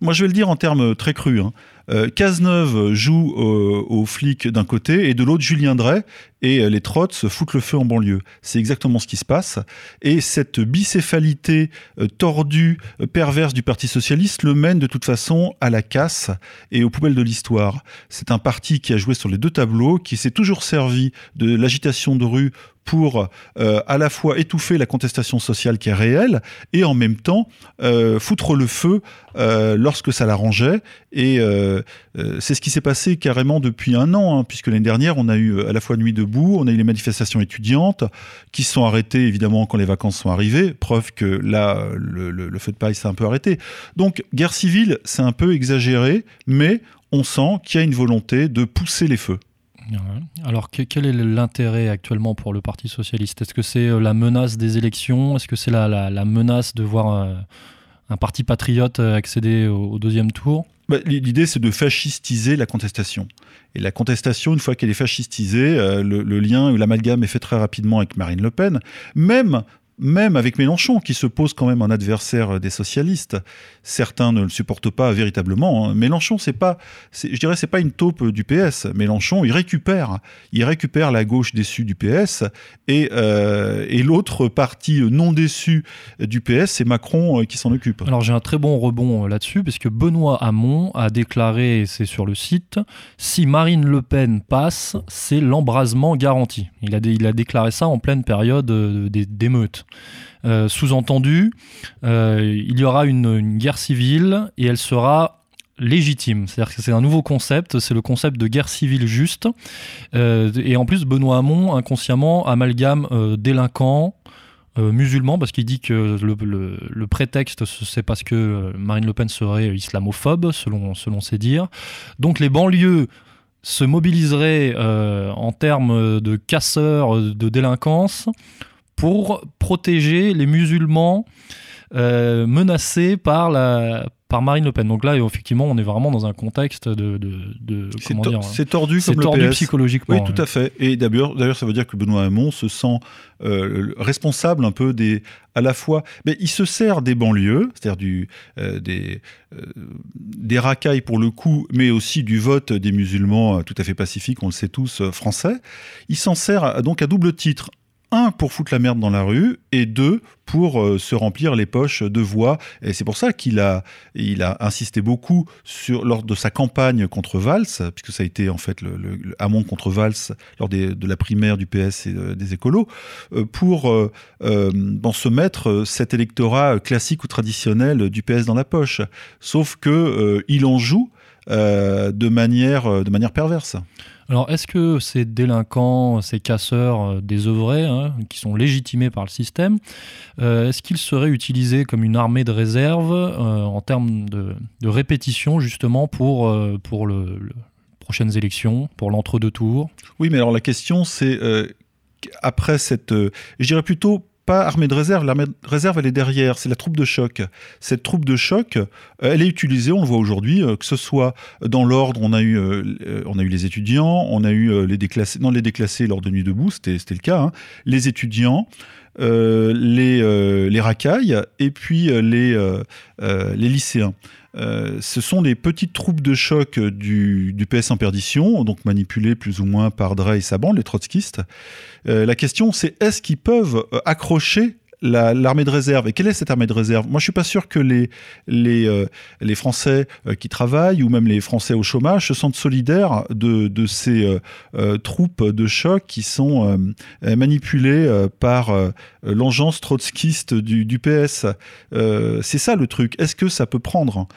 moi je vais le dire en termes très crus, hein, euh, Cazeneuve joue aux flics d'un côté et de l'autre Julien Drey et euh, les trottes se foutent le feu en banlieue. C'est exactement ce qui se passe. Et cette bicéphalité euh, tordue, perverse du Parti socialiste le mène de toute façon à la casse et aux poubelles de l'histoire. C'est un parti qui a joué sur les deux tableaux, qui s'est toujours servi de l'agitation de rue pour à la fois étouffer la contestation sociale qui est réelle et en même temps foutre le feu lorsque ça l'arrangeait et euh, euh, c'est ce qui s'est passé carrément depuis un an, hein, puisque l'année dernière, on a eu euh, à la fois Nuit debout, on a eu les manifestations étudiantes, qui sont arrêtées évidemment quand les vacances sont arrivées, preuve que là, le, feu de paille s'est un peu arrêté. Donc, guerre civile, c'est un peu exagéré, mais on sent qu'il y a une volonté de pousser les feux. Alors, quel est l'intérêt actuellement pour le Parti socialiste? Est-ce que c'est la menace des élections? Est-ce que c'est la, menace de voir un parti patriote accéder au deuxième tour? Bah, l'idée, c'est de fascistiser la contestation. Et la contestation, une fois qu'elle est fascistisée, euh, le, le, lien ou l'amalgame est fait très rapidement avec Marine Le Pen. Même même avec Mélenchon, qui se pose quand même en adversaire des socialistes. Certains ne le supportent pas véritablement. Hein. Mélenchon, c'est pas, je dirais, c'est pas une taupe du PS. Mélenchon, il récupère, il récupère la gauche déçue du PS et, euh, et l'autre partie non déçue du PS, c'est Macron euh, qui s'en occupe. Alors j'ai un très bon rebond euh, là-dessus, puisque Benoît Hamon a déclaré, c'est sur le site, si Marine Le Pen passe, c'est l'embrasement garanti. Il a, il a déclaré ça en pleine période d'émeutes. Euh, sous-entendu, il y aura une, guerre civile et elle sera légitime. C'est-à-dire que c'est un nouveau concept, c'est le concept de guerre civile juste. et en plus, Benoît Hamon, inconsciemment, amalgame délinquants, musulmans, parce qu'il dit que le, prétexte, c'est parce que Marine Le Pen serait islamophobe, selon, selon ses dires. Donc les banlieues se mobiliserait euh, en termes de casseurs de délinquance pour protéger les musulmans euh, menacés par la, par Marine Le Pen. Donc là, effectivement, on est vraiment dans un contexte de. de, c'est tordu comme tordu le PS. psychologiquement. Oui, tout à fait. Et d'ailleurs, ça veut dire que Benoît Hamon se sent euh, responsable un peu des. À la fois. Mais il se sert des banlieues, c'est-à-dire du, euh, des, euh, des racailles pour le coup, mais aussi du vote des musulmans tout à fait pacifiques, on le sait tous, français. Il s'en sert donc à double titre un pour foutre la merde dans la rue et deux pour euh, se remplir les poches de voix. Et c'est pour ça qu'il a, il a insisté beaucoup sur, lors de sa campagne contre Valls, puisque ça a été en fait le, le, contre Valls lors de la primaire du PS et euh, des écolos, euh, pour euh, se mettre cet électorat classique ou traditionnel du PS dans la poche. Sauf que il en joue de manière, de manière perverse. Alors, est-ce que ces délinquants, ces casseurs euh, désœuvrés, hein, qui sont légitimés par le système, euh, est-ce qu'ils seraient utilisés comme une armée de réserve euh, en termes de, répétition, justement, pour, le, prochaines élections, pour l'entre-deux tours Oui, mais alors la question, c'est après cette. je dirais plutôt pas armée de réserve. L'armée de réserve, elle est derrière. C'est la troupe de choc. Cette troupe de choc, euh, elle est utilisée, on le voit aujourd'hui, euh, que ce soit dans l'ordre, on, a eu, euh, les étudiants, on a eu les déclassés, non, les déclassés lors de Nuit debout, c'était le cas, hein. les étudiants, les, les racailles et puis les lycéens. Ce sont les petites troupes de choc du, du, PS en perdition, donc manipulées plus ou moins par Drey et sa bande, les trotskistes, euh, la question, c'est est-ce qu'ils peuvent euh, accrocher l'armée de réserve. Et quelle est cette armée de réserve? Moi, je suis pas sûr que les, les, euh, les Français qui travaillent ou même les Français au chômage se sentent solidaires de, de ces troupes de choc qui sont manipulées par l'engeance trotskiste du, du PS. C'est ça le truc. Est-ce que ça peut prendre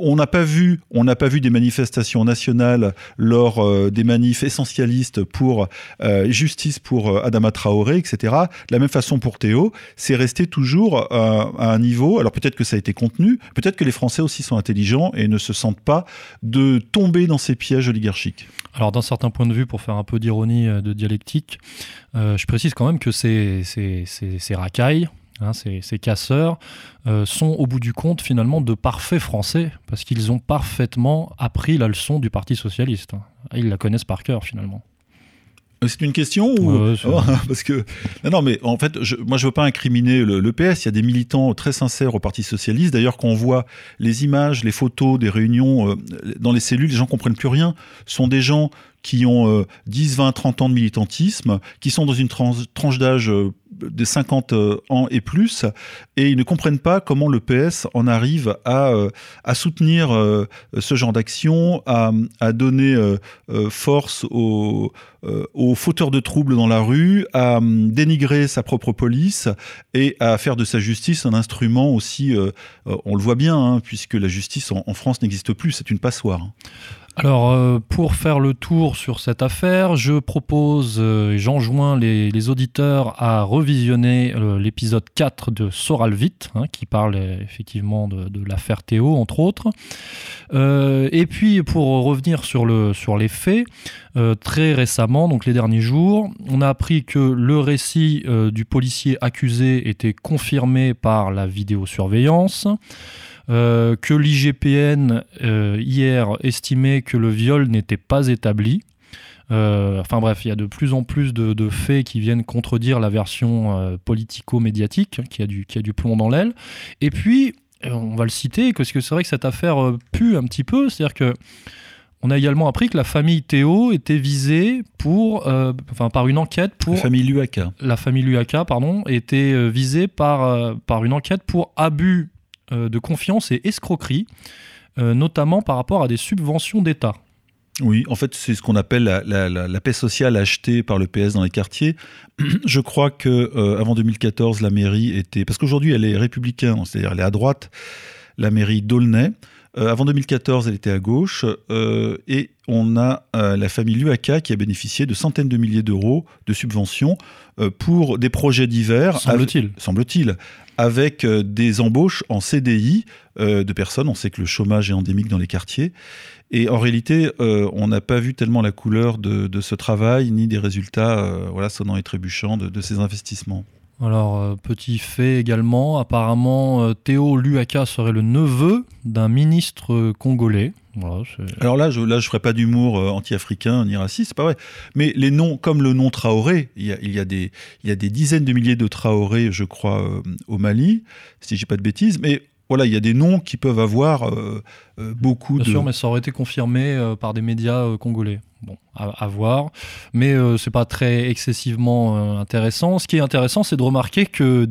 on n'a pas vu, on n'a pas vu des manifestations nationales lors euh, des manifs essentialistes pour euh, justice pour euh, Adama Traoré, etc. De la même façon pour Théo, c'est resté toujours à un niveau. Alors peut-être que ça a été contenu, peut-être que les Français aussi sont intelligents et ne se sentent pas de tomber dans ces pièges oligarchiques. Alors d'un certain point de vue, pour faire un peu d'ironie de dialectique, je précise quand même que ces, ces racailles, Hein, ces, casseurs, euh, sont au bout du compte finalement de parfaits Français, parce qu'ils ont parfaitement appris la leçon du Parti socialiste. Ils la connaissent par cœur finalement. Euh, c'est une question ou oh, parce que non, mais en fait je, moi je veux pas incriminer le, PS il y a des militants très sincères au Parti socialiste d'ailleurs quand on voit les images les photos des réunions euh, dans les cellules les gens comprennent plus rien ce sont des gens qui ont 10, 20, 30 ans de militantisme, qui sont dans une tranche d'âge euh, de 50 euh, ans et plus, et ils ne comprennent pas comment le PS en arrive à, euh, soutenir ce genre d'action, à, donner force aux, fauteurs de troubles dans la rue, à dénigrer sa propre police et à faire de sa justice un instrument aussi, on le voit bien, hein, puisque la justice en, en France n'existe plus, c'est une passoire. Alors, euh, pour faire le tour sur cette affaire, je propose euh, et j'enjoins les, auditeurs à revisionner euh, l'épisode 4 de Soral Vite, hein, qui parle effectivement de, l'affaire Théo, entre autres. et puis, pour revenir sur les faits, très récemment, donc les derniers jours, on a appris que le récit du policier accusé était confirmé par la vidéosurveillance. Euh, que l'IGPN euh, hier estimait que le viol n'était pas établi. Euh, enfin bref, il y a de plus en plus de, faits qui viennent contredire la version politico-médiatique hein, qui, a du, qui a du plomb dans l'aile. Et puis, on va le citer, parce que c'est vrai que cette affaire pue un petit peu, c'est-à-dire que on a également appris que la famille Théo était visée pour, enfin, par une enquête pour. La famille Luaka. La famille Luaka, pardon, était visée par, par une enquête pour abus de confiance et escroquerie, euh, notamment par rapport à des subventions d'État. Oui, en fait, c'est ce qu'on appelle la, paix sociale achetée par le PS dans les quartiers. Je crois que euh, avant 2014, la mairie était parce qu'aujourd'hui elle est républicaine, c'est-à-dire elle est à droite. La mairie d'Aulnay. Euh, avant 2014, elle était à gauche. Euh, et on a la famille Luaka qui a bénéficié de centaines de milliers d'euros de subventions pour des projets divers. Semble-t-il. Semble-t-il avec des embauches en CDI de personnes. On sait que le chômage est endémique dans les quartiers. Et en réalité, euh, on n'a pas vu tellement la couleur de, ce travail, ni des résultats euh, voilà, sonnants et trébuchants de, ces investissements. Alors, euh, petit fait également, apparemment, Théo Luaka serait le neveu d'un ministre congolais. Alors là, je ne je ferai pas d'humour anti-africain ni raciste, c'est pas vrai. Mais les noms, comme le nom Traoré, il y a, il y a, des, il y a des dizaines de milliers de Traoré, je crois, au Mali, si je dis pas de bêtises. Mais voilà, il y a des noms qui peuvent avoir euh, euh, beaucoup Bien de. sûr, mais ça aurait été confirmé euh, par des médias congolais. Bon, à, voir. Mais c'est pas très excessivement intéressant. Ce qui est intéressant, c'est de remarquer que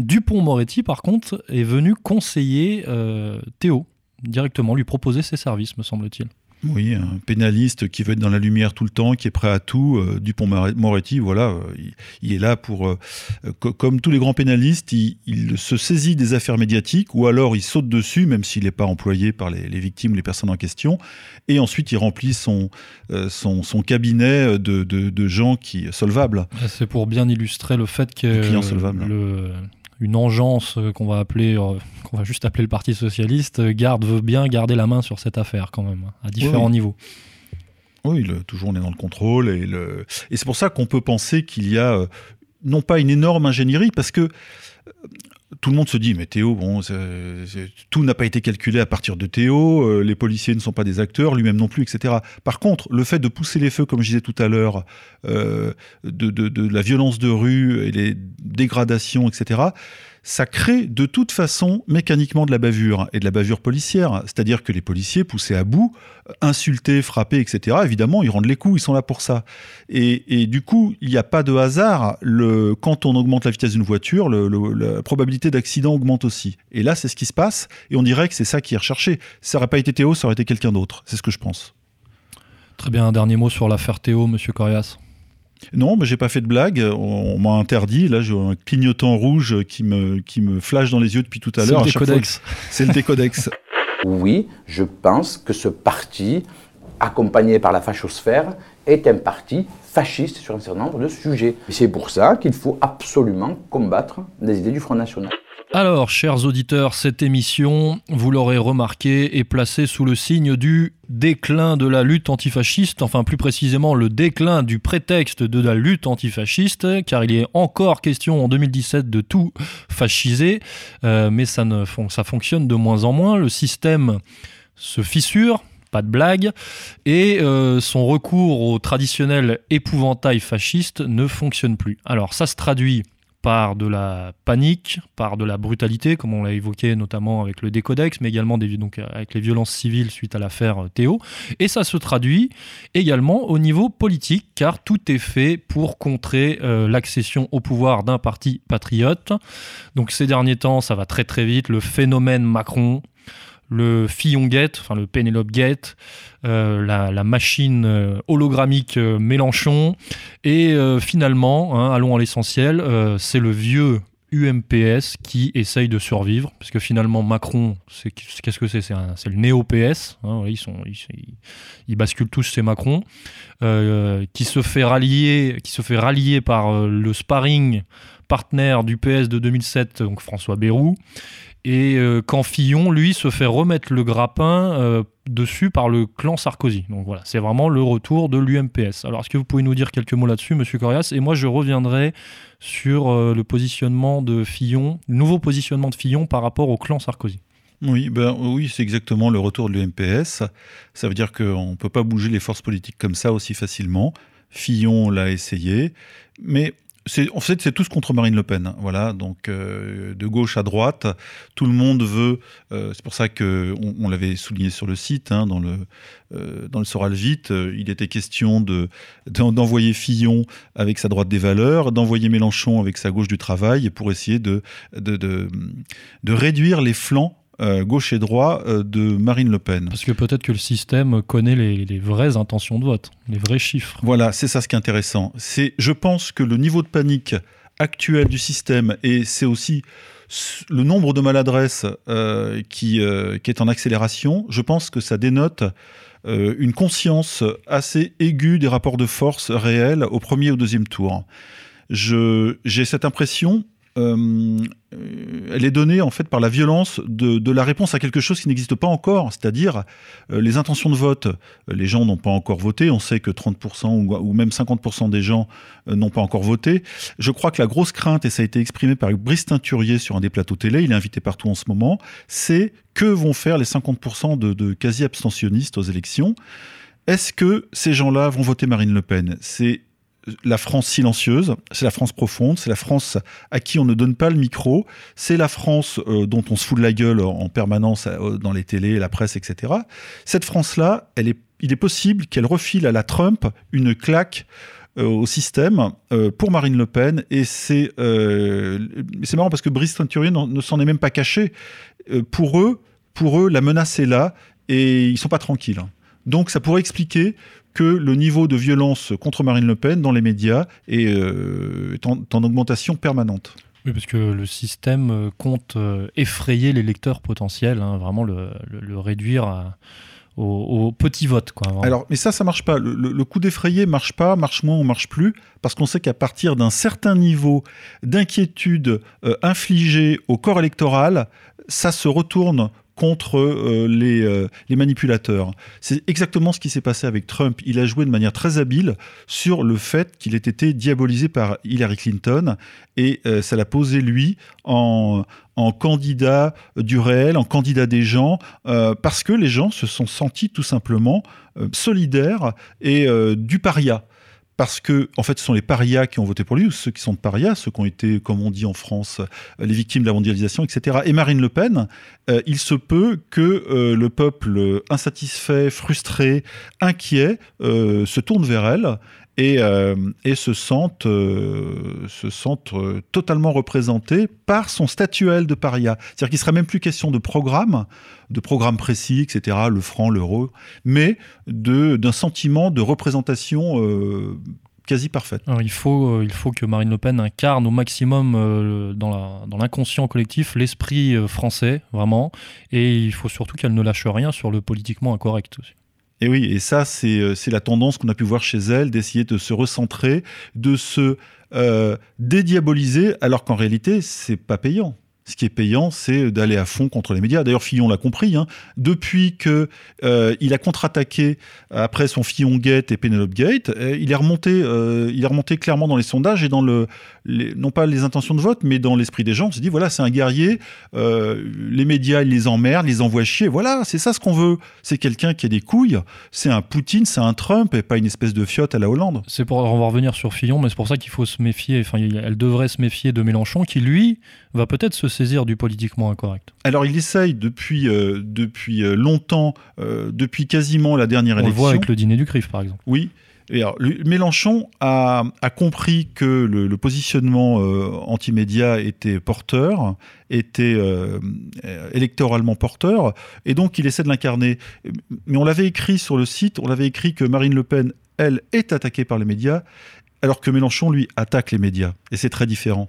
Dupont-Moretti, par contre, est venu conseiller Théo directement, lui proposer ses services, me semble-t-il. Oui, un pénaliste qui veut être dans la lumière tout le temps, qui est prêt à tout. Euh, Dupont-Moretti, voilà, euh, il, est là pour, euh, comme tous les grands pénalistes, il, se saisit des affaires médiatiques ou alors il saute dessus, même s'il n'est pas employé par les, victimes ou les personnes en question. Et ensuite, il remplit son, son, cabinet de, gens qui solvables. C'est pour bien illustrer le fait que le, une engeance euh, qu'on va appeler, euh, qu'on va juste appeler le Parti socialiste, euh, garde veut bien garder la main sur cette affaire quand même, à différents niveaux. Oui, toujours on est dans le contrôle et, le... et c'est pour ça qu'on peut penser qu'il y a non pas une énorme ingénierie, parce que tout le monde se dit, mais Théo, bon, tout n'a pas été calculé à partir de Théo, euh, les policiers ne sont pas des acteurs, lui-même non plus, etc. Par contre, le fait de pousser les feux, comme je disais tout à l'heure, euh, de, de, la violence de rue et les dégradations, etc., ça crée de toute façon mécaniquement de la bavure et de la bavure policière. C'est-à-dire que les policiers poussés à bout, euh, insultés, frappés, etc., évidemment, ils rendent les coups, ils sont là pour ça. Et, du coup, il n'y a pas de hasard. Le, quand on augmente la vitesse d'une voiture, la probabilité d'accident augmente aussi. Et là, c'est ce qui se passe. Et on dirait que c'est ça qui est recherché. ça n'aurait pas été Théo, ça aurait été quelqu'un d'autre. C'est ce que je pense. Très bien, un dernier mot sur l'affaire Théo, monsieur Corias. Non, mais j'ai pas fait de blague. On, m'a interdit. Là, j'ai un clignotant rouge qui me, qui me flash dans les yeux depuis tout à l'heure. C'est le décodex. C'est le décodex. oui, je pense que ce parti, accompagné par la fachosphère, est un parti fasciste sur un certain nombre de sujets. Et c'est pour ça qu'il faut absolument combattre les idées du Front National. Alors, chers auditeurs, cette émission, vous l'aurez remarqué, est placée sous le signe du déclin de la lutte antifasciste, enfin plus précisément le déclin du prétexte de la lutte antifasciste, car il est encore question en 2017 de tout fasciser, euh, mais ça, ne, ça fonctionne de moins en moins, le système se fissure, pas de blague, et euh, son recours au traditionnel épouvantail fasciste ne fonctionne plus. Alors ça se traduit par de la panique, par de la brutalité, comme on l'a évoqué notamment avec le décodex, mais également donc, avec les violences civiles suite à l'affaire Théo. Et ça se traduit également au niveau politique, car tout est fait pour contrer euh, l'accession au pouvoir d'un parti patriote. Donc ces derniers temps, ça va très très vite. Le phénomène Macron, le Fillon Gate, enfin le Penelope Gate, euh, la, machine euh, hologrammique euh, Mélenchon, et finalement, hein, allons à l'essentiel, c'est le vieux UMPS qui essaye de survivre, parce que finalement Macron, qu'est-ce que c'est? C'est le néo-PS, hein, ils, basculent tous chez Macron, qui se fait rallier, qui se fait rallier par le sparring partenaire du PS de 2007, donc François Bayrou, et euh, quand Fillon, lui, se fait remettre le grappin euh, dessus par le clan Sarkozy. Donc voilà, c'est vraiment le retour de l'UMPS. Alors, est-ce que vous pouvez nous dire quelques mots là-dessus, monsieur Corias? Et moi, je reviendrai sur euh, le positionnement de Fillon, nouveau positionnement de Fillon par rapport au clan Sarkozy. Oui, ben, oui c'est exactement le retour de l'UMPS. Ça veut dire qu'on ne peut pas bouger les forces politiques comme ça aussi facilement. Fillon l'a essayé, mais en fait, c'est tous contre Marine Le Pen. Voilà, donc euh, de gauche à droite, tout le monde veut. Euh, c'est pour ça que on, l'avait souligné sur le site, hein, dans le euh, dans le Soral Vite, il était question de d'envoyer Fillon avec sa droite des valeurs, d'envoyer Mélenchon avec sa gauche du travail, pour essayer de, de, de réduire les flancs euh, gauche et droit euh, de Marine Le Pen. Parce que peut-être que le système connaît les, les, vraies intentions de vote, les vrais chiffres. Voilà, c'est ça ce qui est intéressant. C'est, je pense que le niveau de panique actuel du système, et c'est aussi le nombre de maladresses euh, qui, euh, qui, est en accélération, je pense que ça dénote une conscience assez aiguë des rapports de force réels au premier et au deuxième tour. J'ai cette impression euh, elle est donnée en fait par la violence de, la réponse à quelque chose qui n'existe pas encore, c'est-à-dire euh, les intentions de vote. Les gens n'ont pas encore voté, on sait que 30% ou, même 50% des gens euh, n'ont pas encore voté. Je crois que la grosse crainte, et ça a été exprimé par Brice Teinturier sur un des plateaux télé, il est invité partout en ce moment, c'est que vont faire les 50% de, quasi-abstentionnistes aux élections? Est-ce que ces gens-là vont voter Marine Le Pen? La France silencieuse, c'est la France profonde, c'est la France à qui on ne donne pas le micro, c'est la France euh, dont on se fout de la gueule en permanence euh, dans les télés, la presse, etc. Cette France-là, il est possible qu'elle refile à la Trump une claque euh, au système pour Marine Le Pen. Et c'est marrant parce que Brice Teinturier ne s'en est même pas caché. pour eux, pour eux, la menace est là et ils sont pas tranquilles. Donc ça pourrait expliquer que le niveau de violence contre Marine Le Pen dans les médias est, euh, en, augmentation permanente. Oui, parce que le système euh, compte euh, effrayer les lecteurs potentiels, hein, vraiment le, réduire au, petit vote. Quoi, Alors, mais ça, ça marche pas. Le, coup d'effrayer marche pas, marche moins ou marche plus, parce qu'on sait qu'à partir d'un certain niveau d'inquiétude infligée au corps électoral, ça se retourne contre euh, les, euh, les, manipulateurs. C'est exactement ce qui s'est passé avec Trump. Il a joué de manière très habile sur le fait qu'il ait été diabolisé par Hillary Clinton et euh, ça l'a posé lui en, candidat du réel, en candidat des gens, parce que les gens se sont sentis tout simplement solidaires et du paria parce que, en fait, ce sont les parias qui ont voté pour lui, ou ceux qui sont de parias, ceux qui ont été, comme on dit en France, euh, les victimes de la mondialisation, etc. Et Marine Le Pen, euh, il se peut que euh, le peuple insatisfait, frustré, inquiet, se tourne vers elle et, et se sentent, se sentent totalement représentés par son statuel de paria. C'est-à-dire qu'il ne sera même plus question de programme, de programme précis, etc., le franc, l'euro, mais d'un sentiment de représentation quasi parfaite. il, faut, il faut que Marine Le Pen incarne au maximum dans l'inconscient collectif l'esprit français, vraiment, et il faut surtout qu'elle ne lâche rien sur le politiquement incorrect aussi. Et oui, et ça, euh, c'est la tendance qu'on a pu voir chez elle, d'essayer de se recentrer, de se euh, dédiaboliser, alors qu'en réalité, c'est pas payant. Ce qui est payant, c'est d'aller à fond contre les médias. D'ailleurs, Fillon l'a compris. Hein. Depuis que euh, il a contre-attaqué après son Fillon Gate et Penelope Gate, euh, il est remonté, euh, il est remonté clairement dans les sondages et dans le, non pas les intentions de vote, mais dans l'esprit des gens. On se dit voilà, c'est un guerrier. les médias, ils les emmerdent, les envoient chier. Voilà, c'est ça ce qu'on veut. C'est quelqu'un qui a des couilles. C'est un Poutine, c'est un Trump et pas une espèce de fiotte à la Hollande. C'est pour on va revenir sur Fillon, mais c'est pour ça qu'il faut se méfier. Enfin, elle devrait se méfier de Mélenchon, qui lui va peut-être se saisir du politiquement incorrect Alors il essaye depuis, euh, depuis euh, longtemps, euh, depuis quasiment la dernière élection. On le voit avec le dîner du CRIF par exemple. Oui. Et alors, Mélenchon a, a, compris que le, positionnement anti-média était porteur, était électoralement porteur, et donc il essaie de l'incarner. Mais on l'avait écrit sur le site, on l'avait écrit que Marine Le Pen, elle, est attaquée par les médias, alors que Mélenchon, lui, attaque les médias. Et c'est très différent.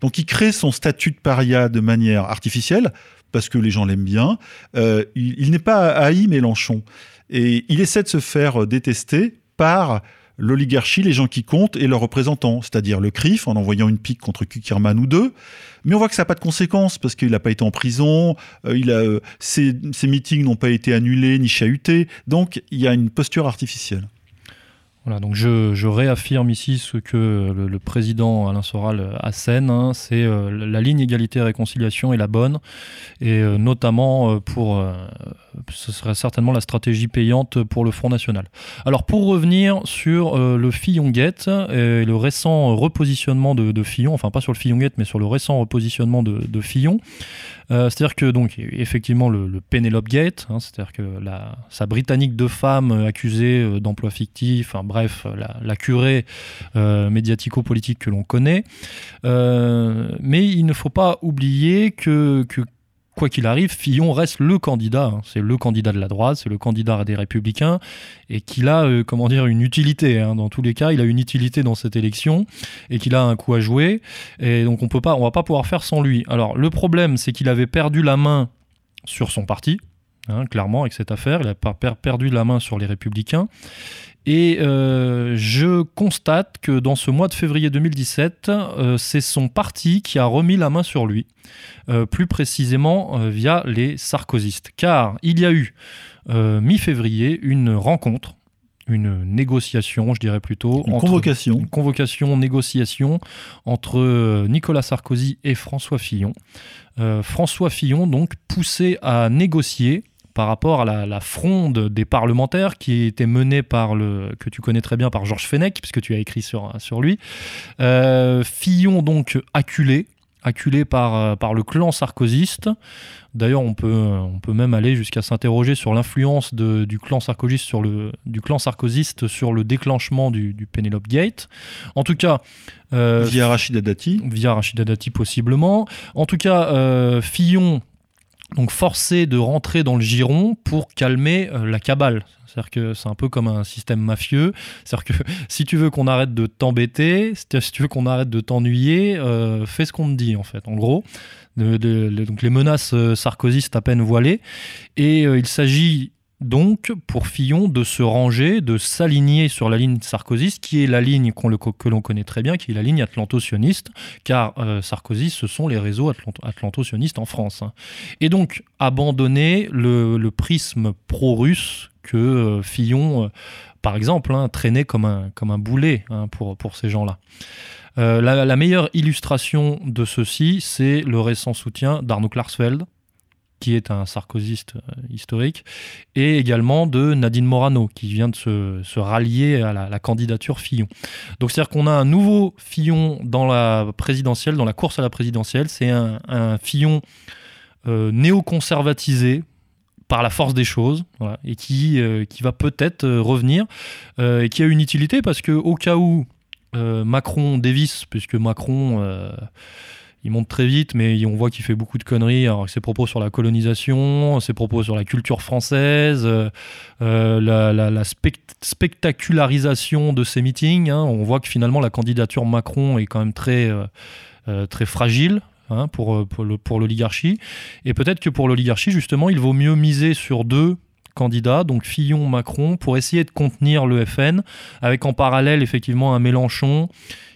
Donc il crée son statut de paria de manière artificielle, parce que les gens l'aiment bien. Euh, il, n'est pas haï Mélenchon. Et il essaie de se faire détester par l'oligarchie, les gens qui comptent et leurs représentants, c'est-à-dire le CRIF en envoyant une pique contre Kukirman ou deux. Mais on voit que ça n'a pas de conséquences parce qu'il n'a pas été en prison, euh, euh, ses meetings n'ont pas été annulés ni chahutés. Donc il y a une posture artificielle. Voilà, donc je, réaffirme ici ce que le, président Alain Soral assène, hein, c'est euh, la ligne égalité-réconciliation est la bonne, et euh, notamment euh, pour, ce serait certainement la stratégie payante pour le Front National. Alors pour revenir sur le Fillon-Guette et le récent repositionnement de, Fillon, enfin pas sur le Fillon-Guette, mais sur le récent repositionnement de, Fillon, c'est-à-dire que donc effectivement le, le Penelope Gate, hein, c'est-à-dire que sa britannique de femme accusée d'emploi fictif, enfin bref, la, curée médiatico-politique que l'on connaît. mais il ne faut pas oublier que, quoi qu'il arrive, Fillon reste le candidat. hein. C'est le candidat de la droite, c'est le candidat des Républicains, et qu'il a, euh, comment dire, une utilité. hein. Dans tous les cas, il a une utilité dans cette élection, et qu'il a un coup à jouer. Et donc, on peut pas, on va pas pouvoir faire sans lui. Alors, le problème, c'est qu'il avait perdu la main sur son parti, hein, clairement, avec cette affaire. Il a perdu la main sur les Républicains. Et euh, je constate que dans ce mois de février 2017, euh, c'est son parti qui a remis la main sur lui, euh, plus précisément via les sarkozystes. Car il y a eu, mi-février, une rencontre, une négociation, je dirais plutôt. Une entre- convocation. Une convocation, négociation entre Nicolas Sarkozy et François Fillon. François Fillon, donc, poussé à négocier par rapport à la, la fronde des parlementaires qui était menée par le que tu connais très bien par Georges Fenech puisque tu as écrit sur, sur lui Euh, Fillon donc acculé acculé par, euh, par le clan sarkozyste d'ailleurs on peut, on peut même aller jusqu'à s'interroger sur l'influence du clan sarkozyste sur le du clan sarkozyste sur le déclenchement du, du Penelope Gate en tout cas euh, Via Rachida Dati. via Rachida Dati possiblement. En tout cas, euh, Fillon, donc forcé de rentrer dans le giron pour calmer euh, la cabale. C'est-à-dire que c'est un peu comme un système mafieux. C'est-à-dire que si tu veux qu'on arrête de t'embêter, si tu veux qu'on arrête de t'ennuyer, euh, fais ce qu'on te dit en fait. En gros, de- de- donc les menaces euh, sarkozystes à peine voilées. Et euh, il s'agit donc pour Fillon de se ranger, de s'aligner sur la ligne sarkozyste, qui est la ligne que l'on connaît très bien, qui est la ligne atlanto-sioniste, car euh, Sarkozy, ce sont les réseaux atlant- atlanto-sionistes en France. hein. Et donc abandonner le, prisme pro-russe que euh, Fillon, euh, par exemple, hein, traînait comme un, boulet hein, pour, ces gens-là. La, la meilleure illustration de ceci, c'est le récent soutien d'Arnaud Klarsfeld, qui est un sarkozyste euh, historique, et également de Nadine Morano, qui vient de se, se rallier à la, candidature Fillon. Donc c'est-à-dire qu'on a un nouveau Fillon dans la présidentielle, dans la course à la présidentielle, c'est un, Fillon euh, néoconservatisé par la force des choses, et qui, euh, qui va peut-être euh, revenir, et qui a une utilité parce que au cas où Macron dévisse, puisque Macron il monte très vite, mais on voit qu'il fait beaucoup de conneries. Alors, ses propos sur la colonisation, ses propos sur la culture française, euh, euh, la, la- la spect- spectacularisation de ses meetings. hein. On voit que finalement, la candidature Macron est quand même très, euh, très fragile. hein, pour, pour le- pour l'oligarchie. Et peut-être que pour l'oligarchie, justement, il vaut mieux miser sur deux candidats, donc Fillon, Macron, pour essayer de contenir le FN, avec en parallèle effectivement un Mélenchon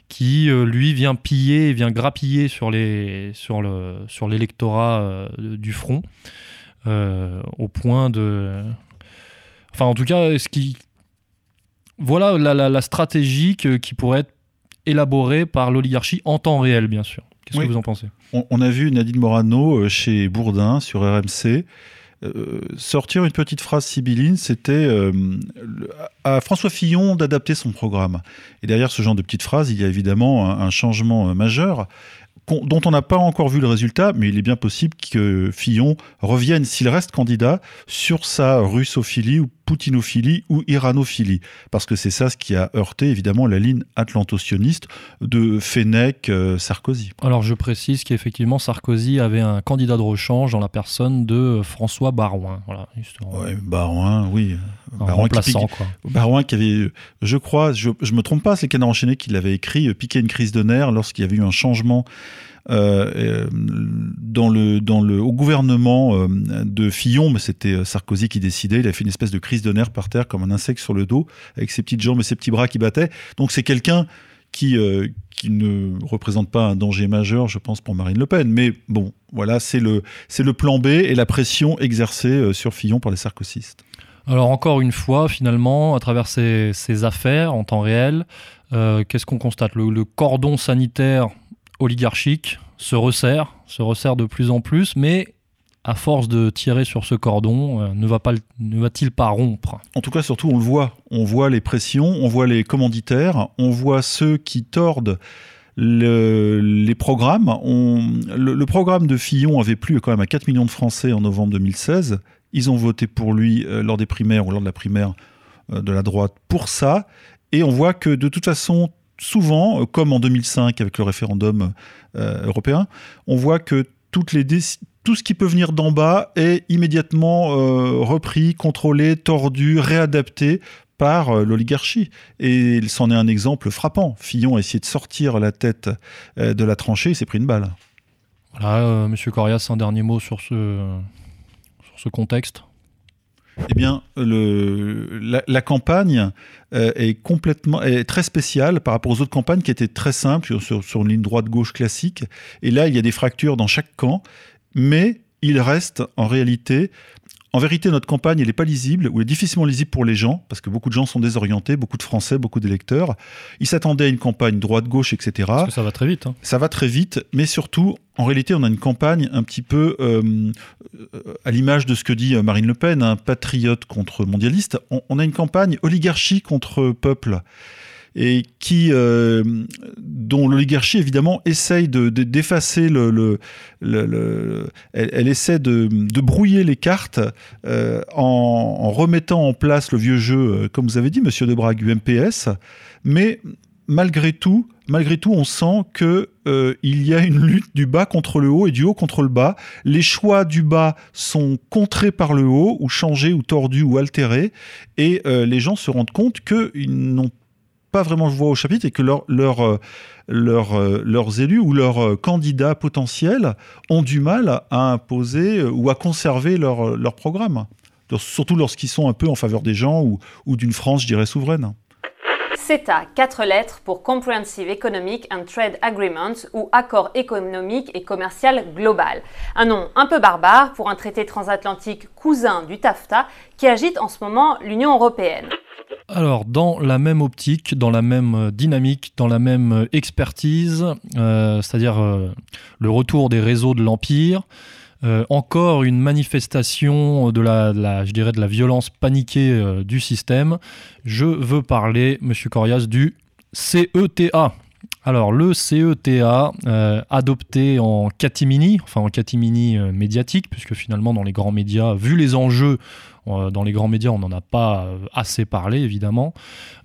qui euh, lui vient piller, vient grappiller sur les sur le sur l'électorat euh, du front euh, au point de enfin en tout cas ce qui voilà la, la- la stratégie que- qui pourrait être élaborée par l'oligarchie en temps réel bien sûr qu'est-ce Oui. que vous en pensez? On, on a vu Nadine Morano chez Bourdin sur RMC euh, sortir une petite phrase sibylline, c'était euh, à François Fillon d'adapter son programme. Et derrière ce genre de petite phrase, il y a évidemment un, changement euh, majeur dont on n'a pas encore vu le résultat, mais il est bien possible que Fillon revienne, s'il reste candidat, sur sa russophilie ou poutinophilie ou iranophilie. Parce que c'est ça ce qui a heurté évidemment la ligne atlanto-sioniste de Fenech, euh, Sarkozy. alors je précise qu'effectivement Sarkozy avait un candidat de rechange dans la personne de François Barouin voilà. Ouais, Barouin, oui. Barouin qui, quoi Barouin qui avait, je crois, je, je me trompe pas, c'est Canard enchaîné qui l'avait écrit, euh, piqué une crise de nerfs lorsqu'il y avait eu un changement euh, euh, dans le, dans le, au gouvernement euh, de Fillon, mais c'était euh, Sarkozy qui décidait. Il a fait une espèce de crise de nerfs par terre comme un insecte sur le dos, avec ses petites jambes et ses petits bras qui battaient. Donc c'est quelqu'un qui, euh, qui ne représente pas un danger majeur, je pense, pour Marine Le Pen. Mais bon, voilà, c'est le, le plan B et la pression exercée euh, sur Fillon par les sarkozystes. Alors encore une fois, finalement, à travers ces, ces affaires en temps réel, euh, qu'est-ce qu'on constate? Le cordon sanitaire oligarchique se resserre, se resserre de plus en plus, mais à force de tirer sur ce cordon, euh, ne va-t-il pas rompre? En tout cas, surtout, on le voit. On voit les pressions, on voit les commanditaires, on voit ceux qui tordent le- les programmes. On- le, le programme de Fillon avait plu quand même à 4 millions de Français en novembre 2016. Ils ont voté pour lui euh, lors des primaires ou lors de la primaire euh, de la droite pour ça. Et on voit que de toute façon, souvent, euh, comme en 2005 avec le référendum euh, européen, on voit que tout ce qui peut venir d'en bas est immédiatement euh, repris, contrôlé, tordu, réadapté par l'oligarchie. Et s'en est un exemple frappant. Fillon a essayé de sortir la tête de la tranchée, il s'est pris une balle. Voilà, Monsieur Corias, un dernier mot sur ce contexte? Eh bien, la, campagne est complètement très spéciale par rapport aux autres campagnes qui étaient très simples sur, sur une ligne droite-gauche classique. Et là, il y a des fractures dans chaque camp mais il reste en réalité en vérité, notre campagne, elle n'est pas lisible, ou elle est difficilement lisible pour les gens, parce que beaucoup de gens sont désorientés, beaucoup de Français, beaucoup d'électeurs. Ils s'attendaient à une campagne droite-gauche, etc. Parce que ça va très vite. Hein. Ça va très vite, mais surtout, en réalité, on a une campagne un petit peu euh, à l'image de ce que dit Marine Le Pen, un patriote contre mondialiste. on a une campagne oligarchie contre peuple et qui, euh, dont l'oligarchie évidemment essaye de, d'effacer le, le, le, elle, essaie de, de, brouiller les cartes euh, en, remettant en place le vieux jeu, euh, comme vous avez dit, Monsieur Debrague, UMPS, mais malgré tout, malgré tout, on sent que il y a une lutte du bas contre le haut et du haut contre le bas. Les choix du bas sont contrés par le haut, ou changés, ou tordus, ou altérés, et les gens se rendent compte qu'ils n'ont pas vraiment voix au chapitre et que euh, euh, leurs élus ou leurs euh, candidats potentiels ont du mal à imposer ou à conserver leur, leur programme. Surtout lorsqu'ils sont un peu en faveur des gens ou, ou d'une France, je dirais, souveraine. CETA, quatre lettres pour Comprehensive Economic and Trade Agreement ou accord économique et commercial global. Un nom un peu barbare pour un traité transatlantique cousin du TAFTA qui agite en ce moment l'Union européenne. Alors, dans la même optique, dans la même euh, dynamique, dans la même euh, expertise, euh, c'est-à-dire le retour des réseaux de l'Empire, encore une manifestation de la, violence paniquée du système. Je veux parler, Monsieur Corias, du CETA. Alors, le CETA, adopté en catimini, enfin en catimini médiatique, puisque finalement, dans les grands médias, vu les enjeux, dans les grands médias, on n'en a pas euh, assez parlé, évidemment.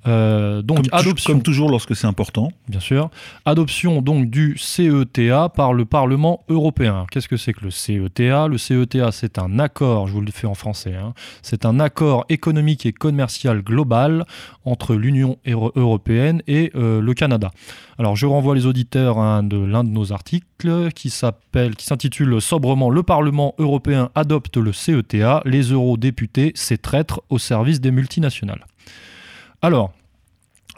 Euh, donc, comme, adoption, comme toujours lorsque c'est important. Bien sûr. Adoption donc du CETA par le Parlement européen. Qu'est-ce que c'est que le CETA Le CETA, c'est un accord, je vous le fais en français, hein. c'est un accord économique et commercial global entre l'Union européenne et le Canada. Alors, je renvoie les auditeurs à l'un de nos articles qui s'intitule sobrement Le Parlement européen adopte le CETA, les eurodéputés, ces traîtres au service des multinationales. Alors,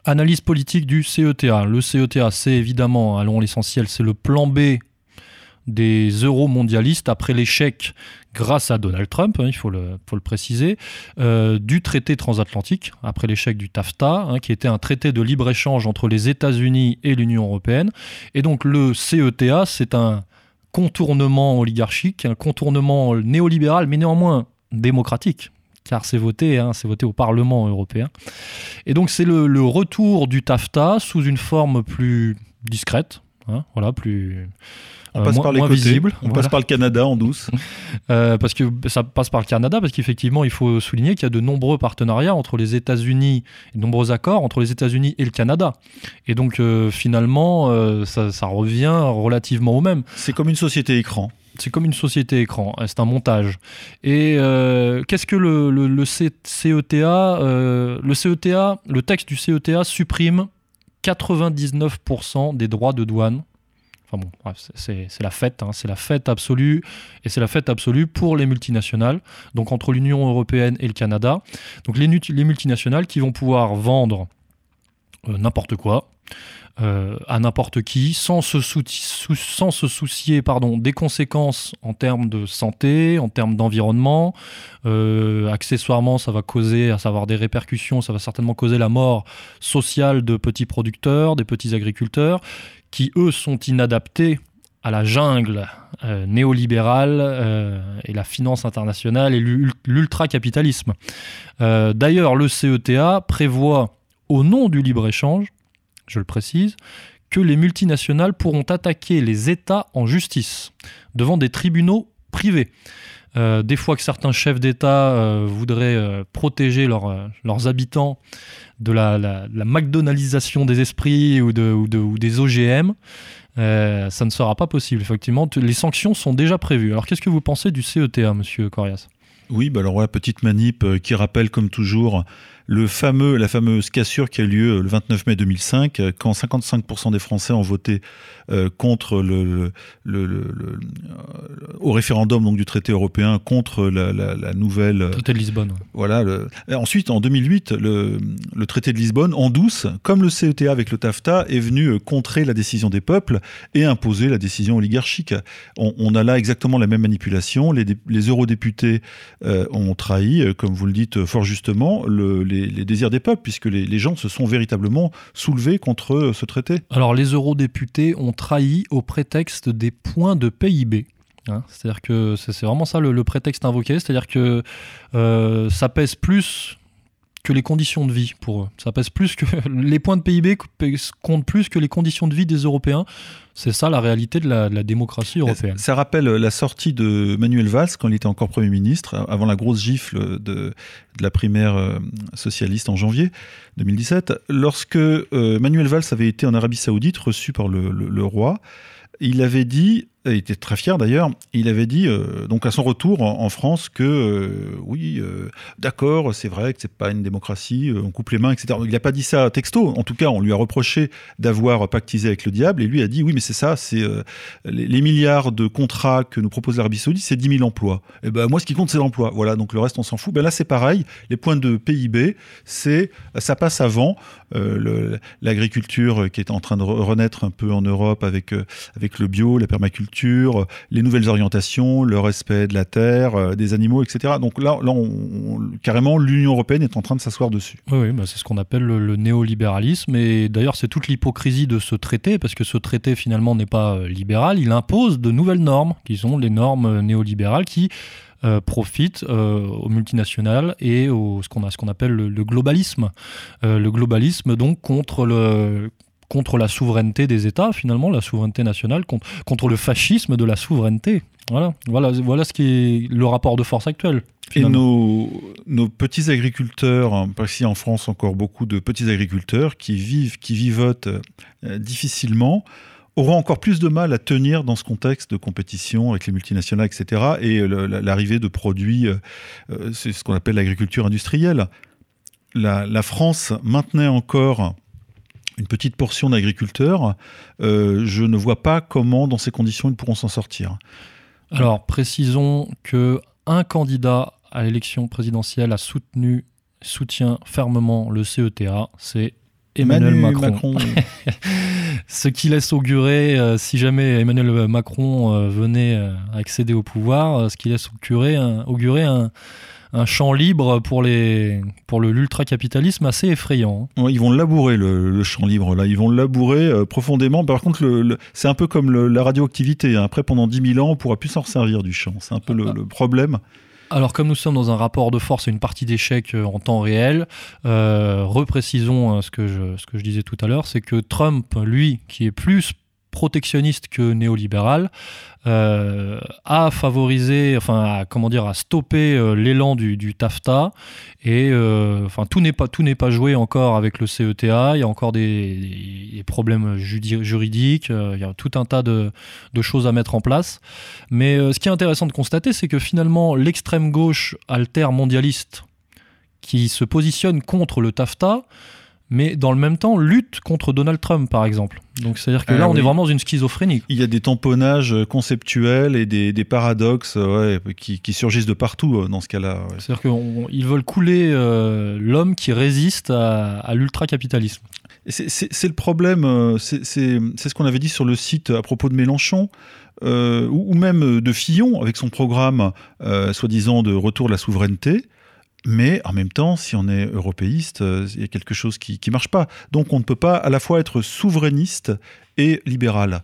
analyse politique du CETA. Le CETA, c'est évidemment, allons l'essentiel, c'est le plan B des euro-mondialistes après l'échec, grâce à Donald Trump, hein, il faut le, préciser, euh, du traité transatlantique, après l'échec du TAFTA, hein, qui était un traité de libre-échange entre les États-Unis et l'Union européenne. Et donc le CETA, c'est un contournement oligarchique, un contournement néolibéral, mais néanmoins démocratique car c'est voté, hein, c'est voté au Parlement européen. Et donc c'est le, le, retour du TAFTA sous une forme plus discrète, voilà, plus on passe par les côtés. On passe par le Canada en douce. Euh, parce que ça passe par le Canada, parce qu'effectivement, il faut souligner qu'il y a de nombreux partenariats entre les États-Unis, de nombreux accords entre les États-Unis et le Canada. Et donc, euh, finalement, euh, ça, revient relativement au même. C'est comme une société écran. C'est comme une société écran, c'est un montage. Et qu'est-ce que le, le, le CETA Le CETA, le texte du CETA supprime 99% des droits de douane Enfin bon, c'est la fête, hein. c'est la fête absolue, et c'est la fête absolue pour les multinationales, donc entre l'Union européenne et le Canada. Donc les, les multinationales qui vont pouvoir vendre euh, n'importe quoi, euh, à n'importe qui, sans se, sans se soucier pardon, des conséquences en termes de santé, en termes d'environnement. Euh, accessoirement, ça va causer, à savoir des répercussions, ça va certainement causer la mort sociale de petits producteurs, des petits agriculteurs, qui eux sont inadaptés à la jungle euh, néolibérale euh, et la finance internationale et l'ultra-capitalisme. Euh, d'ailleurs, le CETA prévoit, au nom du libre-échange, je le précise, que les multinationales pourront attaquer les États en justice devant des tribunaux privée. Euh, des fois que certains chefs d'État euh, voudraient euh, protéger leurs habitants de la, la, McDonaldisation des esprits ou, de, ou des OGM, ça ne sera pas possible. Effectivement, les sanctions sont déjà prévues. Alors qu'est-ce que vous pensez du CETA, monsieur Corias? Oui, bah alors voilà, petite manip qui rappelle comme toujours le fameux, la fameuse cassure qui a eu lieu le 29 mai 2005, quand 55% des Français ont voté euh, contre le, le, le, au référendum donc du traité européen contre la, la, la nouvelle euh, traité de Lisbonne. Voilà. ensuite, en 2008, le, traité de Lisbonne, en douce, comme le CETA avec le TAFTA, est venu euh, contrer la décision des peuples et imposer la décision oligarchique. On, on a là exactement la même manipulation. Les, les eurodéputés euh, ont trahi, comme vous le dites fort justement, le, les, les, désirs des peuples, puisque les, gens se sont véritablement soulevés contre ce traité. Alors, les eurodéputés ont trahi au prétexte des points de PIB. Hein. c'est-à-dire que c'est vraiment ça le, prétexte invoqué, c'est-à-dire que euh, ça pèse plus que les conditions de vie pour eux. Ça pèse plus que les points de PIB comptent plus que les conditions de vie des Européens. C'est ça la réalité de la, démocratie européenne. Ça rappelle la sortie de Manuel Valls quand il était encore Premier ministre, avant la grosse gifle de, la primaire euh, socialiste en janvier 2017. Lorsque euh, Manuel Valls avait été en Arabie Saoudite, reçu par le roi, il avait dit il était très fier d'ailleurs, il avait dit euh, donc à son retour en, France que euh, oui, euh, d'accord, c'est vrai que c'est pas une démocratie, on coupe les mains, etc. Il n'a pas dit ça texto, en tout cas on lui a reproché d'avoir pactisé avec le diable et lui a dit oui mais c'est ça, c'est les, milliards de contrats que nous propose l'Arabie Saoudite, c'est 10 000 emplois. Et ben moi ce qui compte c'est l'emploi, voilà donc le reste on s'en fout. Ben là c'est pareil, les points de PIB, c'est ça passe avant l'agriculture qui est en train de renaître un peu en Europe avec avec le bio, la permaculture les nouvelles orientations, le respect de la terre, euh, des animaux, etc. Donc là, là carrément, l'Union européenne est en train de s'asseoir dessus. Oui, bah, c'est ce qu'on appelle le, néolibéralisme. Et d'ailleurs, c'est toute l'hypocrisie de ce traité, parce que ce traité, finalement, n'est pas euh, libéral. Il impose de nouvelles normes, qui sont les normes euh, néolibérales, qui profitent aux multinationales et au ce qu'on appelle le, globalisme. le globalisme donc contre le contre la souveraineté des États, finalement, la souveraineté nationale, contre, contre le fascisme de la souveraineté. Voilà, voilà, voilà ce qui est le rapport de force actuel. Et nos, nos, petits agriculteurs, parce qu'ici en France encore beaucoup de petits agriculteurs qui vivent, qui vivotent euh, difficilement, auront encore plus de mal à tenir dans ce contexte de compétition avec les multinationales, etc. Et l'arrivée de produits, euh, euh, c'est ce qu'on appelle l'agriculture industrielle. La, la, France maintenait encore une petite portion d'agriculteurs, euh, je ne vois pas comment, dans ces conditions, ils pourront s'en sortir. Alors, précisons que un candidat à l'élection présidentielle a soutenu, soutient fermement le CETA, c'est Emmanuel Macron. Ce qui laisse augurer, euh, si jamais Emmanuel Macron euh, venait accéder au pouvoir, ce qui laisse augurer augurer un un champ libre pour, les, pour l'ultra-capitalisme assez effrayant. Hein. ils vont labourer le, champ libre, là. Ils vont le labourer euh, profondément. Par contre, le, c'est un peu comme la radioactivité. Hein. Après, pendant 10 000 ans, on pourra plus s'en servir du champ. C'est un peu le, problème. Alors comme nous sommes dans un rapport de force et une partie d'échec euh, en temps réel, euh, reprécisons ce, que je, ce que je disais tout à l'heure, c'est que Trump, lui, qui est plus protectionniste que néolibéral, euh, a favorisé, enfin, à, comment dire, à stopper euh, l'élan du, du, TAFTA. Et euh, enfin, tout n'est pas tout n'est pas joué encore avec le CETA. Il y a encore des, problèmes juridiques. il y a tout un tas de, de choses à mettre en place. Mais ce qui est intéressant de constater, c'est que finalement, l'extrême gauche alter mondialiste qui se positionne contre le TAFTA mais dans le même temps lutte contre Donald Trump, par exemple. Donc c'est-à-dire que là, ah on est vraiment dans une schizophrénie. Il y a des tamponnages conceptuels et des, paradoxes ouais, qui, surgissent de partout euh, dans ce cas-là. C'est-à-dire qu'ils veulent couler euh, l'homme qui résiste à, l'ultra-capitalisme. C'est le problème, euh, c'est ce qu'on avait dit sur le site à propos de Mélenchon. ou, même de Fillon avec son programme soi-disant de retour de la souveraineté. Mais en même temps, si on est européiste, euh, il y a quelque chose qui ne marche pas. Donc on ne peut pas à la fois être souverainiste et libéral.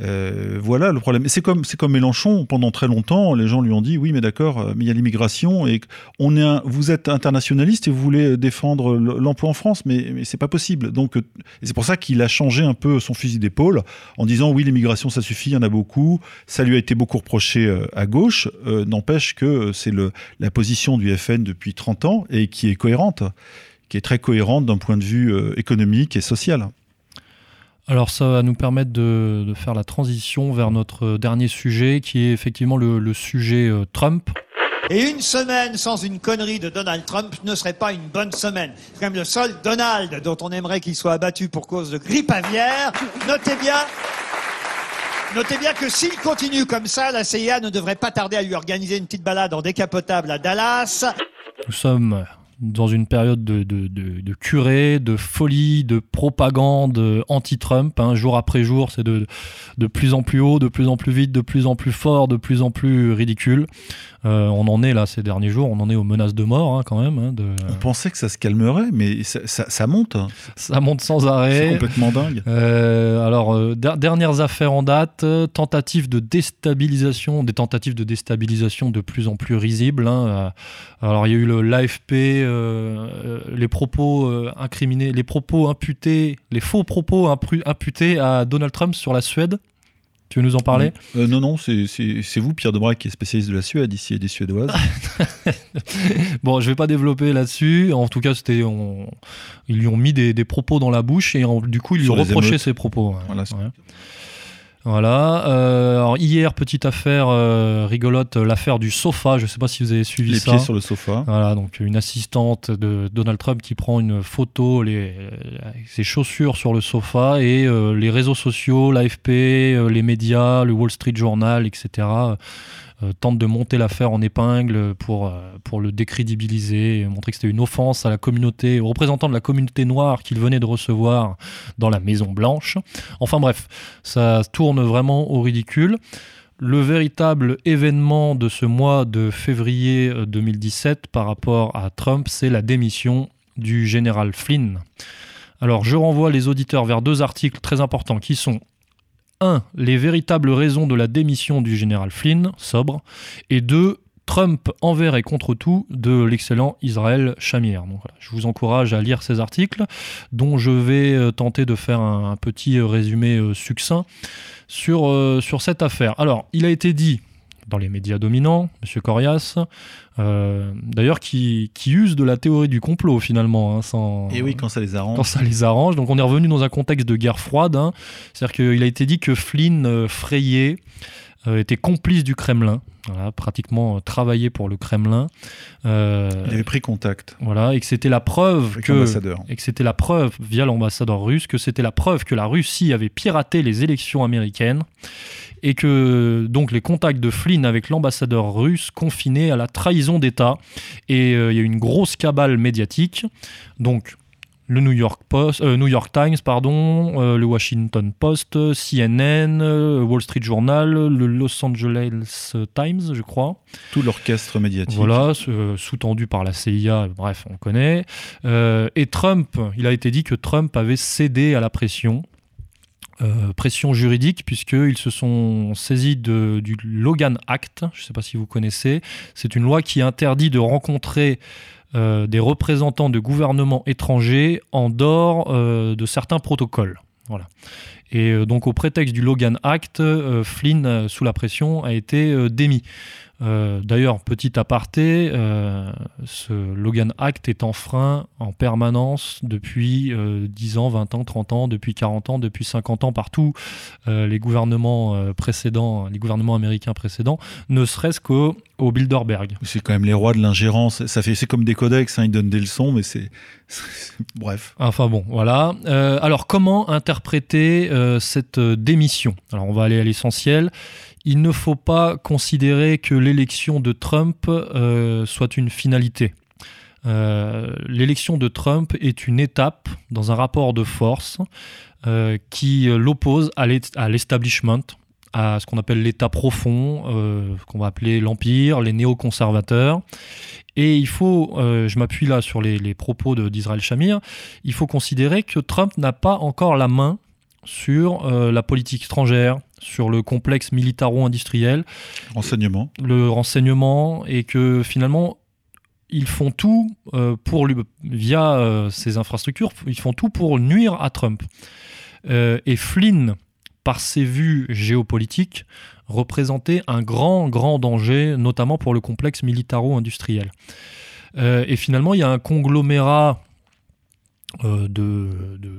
Euh, voilà le problème. C'est comme, c'est comme Mélenchon, pendant très longtemps, les gens lui ont dit oui, mais d'accord, euh, mais il y a l'immigration et on est vous êtes internationaliste et vous voulez défendre l'emploi en France, mais, mais c'est pas possible. Donc, c'est pour ça qu'il a changé un peu son fusil d'épaule en disant oui, l'immigration ça suffit, il y en a beaucoup. Ça lui a été beaucoup reproché à gauche. N'empêche que c'est la position du FN depuis 30 ans et qui est cohérente, qui est très cohérente d'un point de vue économique et social. Alors ça va nous permettre de, faire la transition vers notre dernier sujet qui est effectivement le, sujet euh, Trump. Et une semaine sans une connerie de Donald Trump ne serait pas une bonne semaine. C'est quand même le seul Donald dont on aimerait qu'il soit abattu pour cause de grippe aviaire. Notez bien, notez bien que s'il continue comme ça, la CIA ne devrait pas tarder à lui organiser une petite balade en décapotable à Dallas. Nous sommes dans une période de, de, de, de, curée, de folie, de propagande anti-Trump. Hein, jour après jour, c'est de, de plus en plus haut, de plus en plus vite, de plus en plus fort, de plus en plus ridicule. Euh, on en est là ces derniers jours, on en est aux menaces de mort hein, quand même. Hein, de... On pensait que ça se calmerait, mais ça, ça, monte. Ça monte sans arrêt. C'est complètement dingue. Euh, alors, euh, dernières affaires en date, tentatives de déstabilisation, des tentatives de déstabilisation de plus en plus risibles. Hein. alors, il y a eu l'AFP, les propos incriminés, les propos imputés, les faux propos imputés à Donald Trump sur la Suède. Tu veux nous en parler? Euh, Non, non, c'est vous, Pierre Debrac, qui est spécialiste de la Suède ici et des Suédoises. bon, je vais pas développer là-dessus. En tout cas, c'était, ils lui ont mis des, propos dans la bouche et du coup, ils lui ont reproché ses propos. Voilà. Voilà. Euh, alors hier, petite affaire euh, rigolote, l'affaire du sofa. Je ne sais pas si vous avez suivi ça. Les pieds sur le sofa. Voilà, donc une assistante de Donald Trump qui prend une photo, les, ses chaussures sur le sofa et euh, les réseaux sociaux, l'AFP, les médias, le Wall Street Journal, etc euh, tente de monter l'affaire en épingle pour, euh, pour le décrédibiliser, montrer que c'était une offense à la communauté, aux représentants de la communauté noire qu'il venait de recevoir dans la Maison Blanche. Enfin bref, ça tourne vraiment au ridicule. Le véritable événement de ce mois de février 2017 euh, par rapport à Trump, c'est la démission du général Flynn. Alors je renvoie les auditeurs vers deux articles très importants qui sont 1. Les véritables raisons de la démission du général Flynn, sobre, et 2. Trump envers et contre tout de l'excellent Israël. Donc, je vous encourage à lire ces articles dont je vais euh, tenter de faire un, petit euh, résumé euh, succinct sur, sur cette affaire. Alors, il a été dit dans les médias dominants, M. Corias, euh, d'ailleurs qui, qui use de la théorie du complot finalement. Hein, sans, Et oui, quand ça les arrange. Quand ça les arrange. Donc on est revenu dans un contexte de guerre froide. Hein. C'est-à-dire qu'il a été dit que Flynn euh, frayé euh, était complice du Kremlin. Voilà, pratiquement travaillé pour le Kremlin. il avait pris contact. Voilà, et que c'était la preuve que et que c'était la preuve via l'ambassadeur russe que c'était la preuve que la Russie avait piraté les élections américaines et que donc les contacts de Flynn avec l'ambassadeur russe confinaient à la trahison d'État. Et euh, il y a une grosse cabale médiatique. Donc le New York, Post, euh, New York Times, pardon, euh, le Washington Post, CNN, Wall Street Journal, le Los Angeles Times, je crois. Tout l'orchestre médiatique. Voilà, sous-tendu par la CIA, bref, on connaît. et Trump, il a été dit que Trump avait cédé à la pression euh, pression juridique puisqu'ils se sont saisis de, du Logan Act, je ne sais pas si vous connaissez, c'est une loi qui interdit de rencontrer euh, des représentants de gouvernements étrangers en dehors euh, de certains protocoles. Et donc au prétexte du Logan Act, Flynn, sous la pression, a été démis. Euh, d'ailleurs, petit aparté, euh, ce Logan Act est en frein en permanence depuis 10 euh, ans, 20 ans, 30 ans, depuis 40 ans, depuis 50 ans partout. les gouvernements précédents, les gouvernements américains précédents, ne serait-ce qu'au au Bilderberg. C'est quand même les rois de l'ingérence. Ça fait, c'est comme des codex, hein, ils donnent des leçons, mais c'est, bref. Enfin bon, voilà. alors comment interpréter cette démission? Alors on va aller à l'essentiel il ne faut pas considérer que l'élection de Trump euh, soit une finalité. Euh, l'élection de Trump est une étape dans un rapport de force euh, qui l'oppose à l'establishment, à ce qu'on appelle l'État profond, qu'on va appeler l'Empire, les néoconservateurs. Et il faut, je m'appuie là sur les, les propos d'Israël Shamir, il faut considérer que Trump n'a pas encore la main sur la politique étrangère, sur le complexe militaro-industriel. Renseignement. Le renseignement, et que finalement, ils font tout euh, pour lui, via euh, ces infrastructures, ils font tout pour nuire à Trump. Euh, et Flynn, par ses vues géopolitiques, représentait un grand, grand danger, notamment pour le complexe militaro-industriel. et finalement, il y a un conglomérat euh, de,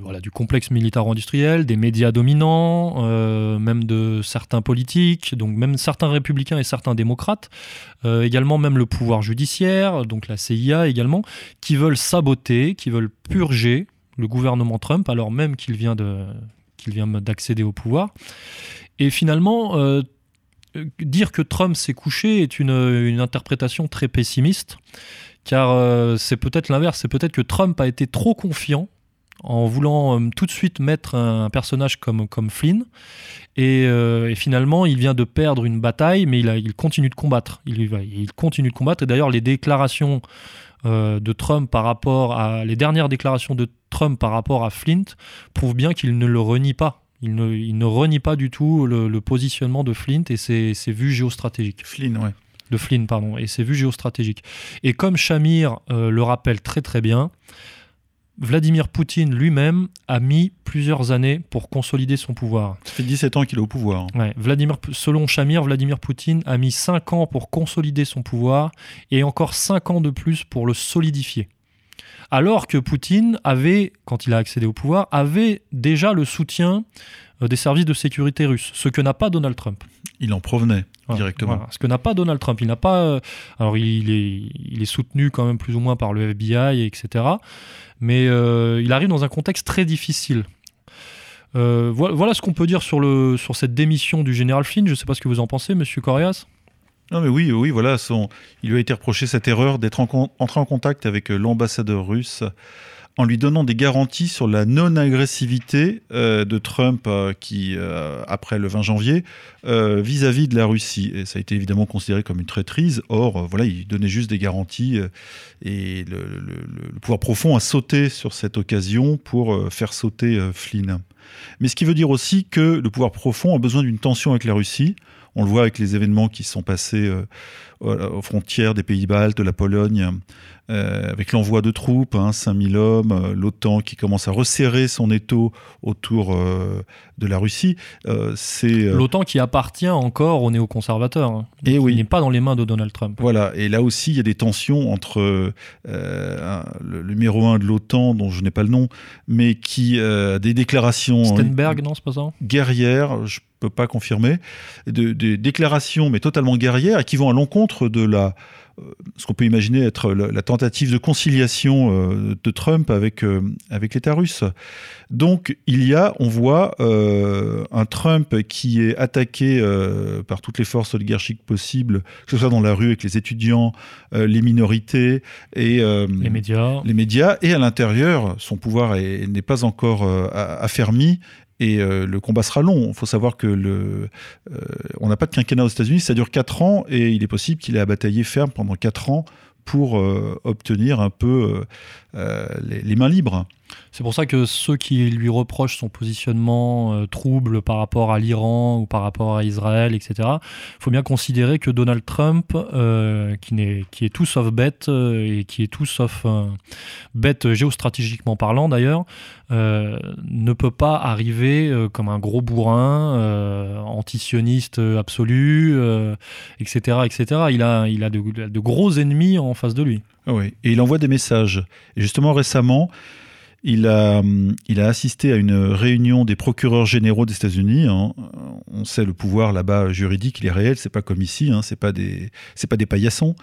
voilà, du complexe militaro-industriel, des médias dominants, euh, même de certains politiques, donc même certains républicains et certains démocrates, euh, également même le pouvoir judiciaire, donc la CIA également, qui veulent saboter, qui veulent purger le gouvernement Trump, alors même qu'il vient de qu'il vient d'accéder au pouvoir. Et finalement, dire que Trump s'est couché est une, une interprétation très pessimiste car euh, c'est peut-être l'inverse, c'est peut-être que Trump a été trop confiant en voulant euh, tout de suite mettre un, personnage comme, comme Flynn. Euh, et, finalement, il vient de perdre une bataille, mais il, continue de combattre. Il, il continue de combattre. Et d'ailleurs, les déclarations de Trump par rapport à les dernières déclarations de Trump par rapport à Flint prouvent bien qu'il ne le renie pas. Il ne, il ne renie pas du tout le, positionnement de Flint et ses, ses vues géostratégiques. Flynn, ouais de Flynn, pardon, et ses vues géostratégiques. Et comme Shamir euh, le rappelle très très bien, Vladimir Poutine lui-même a mis plusieurs années pour consolider son pouvoir. Ça fait 17 ans qu'il est au pouvoir. Vladimir, selon Shamir, Vladimir Poutine a mis 5 ans pour consolider son pouvoir et encore 5 ans de plus pour le solidifier. Alors que Poutine avait, quand il a accédé au pouvoir, avait déjà le soutien euh, des services de sécurité russes, ce que n'a pas Donald Trump. Il en provenait directement. Ce que n'a pas Donald Trump. Il n'a pas. Euh, alors, il est, il est soutenu quand même plus ou moins par le FBI, etc. Mais euh, il arrive dans un contexte très difficile. voilà, ce qu'on peut dire sur, le, sur cette démission du général Flynn. Je ne sais pas ce que vous en pensez, monsieur Corias. Non mais oui, oui, voilà, il lui a été reproché cette erreur d'être entré en contact avec l'ambassadeur russe en lui donnant des garanties sur la non-agressivité euh, de Trump euh, qui, euh, après le 20 janvier, vis-à-vis de la Russie. Et ça a été évidemment considéré comme une traîtrise. Or, voilà, il donnait juste des garanties et le, pouvoir profond a sauté sur cette occasion pour faire sauter Flynn. Mais ce qui veut dire aussi que le pouvoir profond a besoin d'une tension avec la Russie. On le voit avec les événements qui sont passés aux frontières des pays baltes, de la Pologne, euh, avec l'envoi de troupes, hein, 5000 hommes, euh, l'OTAN qui commence à resserrer son étau autour euh, de la Russie. c'est l'OTAN qui appartient encore aux néoconservateurs. Hein. Et oui. Il n'est pas dans les mains de Donald Trump. Voilà. Et là aussi, il y a des tensions entre le, numéro un de l'OTAN, dont je n'ai pas le nom, mais qui a des déclarations. Stenberg, non, c'est pas ça? Guerrières. Je peux pas confirmer. Des de déclarations, mais totalement guerrières, qui vont à l'encontre de la euh, ce qu'on peut imaginer être la, tentative de conciliation euh, de Trump avec, euh, avec l'État russe. Donc il y a, on voit, un Trump qui est attaqué par toutes les forces oligarchiques possibles, que ce soit dans la rue avec les étudiants, les minorités et les médias. Les médias et à l'intérieur, son pouvoir n'est pas encore affermi et euh, le combat sera long. Il faut savoir que euh, on n'a pas de quinquennat aux États-Unis, ça dure 4 ans et il est possible qu'il ait à batailler ferme pendant 4 ans pour euh, obtenir un peu les, mains libres. C'est pour ça que ceux qui lui reprochent son positionnement euh, trouble par rapport à l'Iran ou par rapport à Israël, etc., il faut bien considérer que Donald Trump, euh, qui, est, tout sauf bête, euh, et qui est tout sauf bête géostratégiquement parlant d'ailleurs, ne peut pas arriver comme un gros bourrin, antisioniste absolu, etc., etc. Il a, de, gros ennemis en face de lui. Oui, et il envoie des messages. Et justement récemment, il a, a assisté à une réunion des procureurs généraux des États-Unis. Hein. On sait le pouvoir là-bas juridique, il est réel, c'est pas comme ici, hein, c'est pas des, paillassons.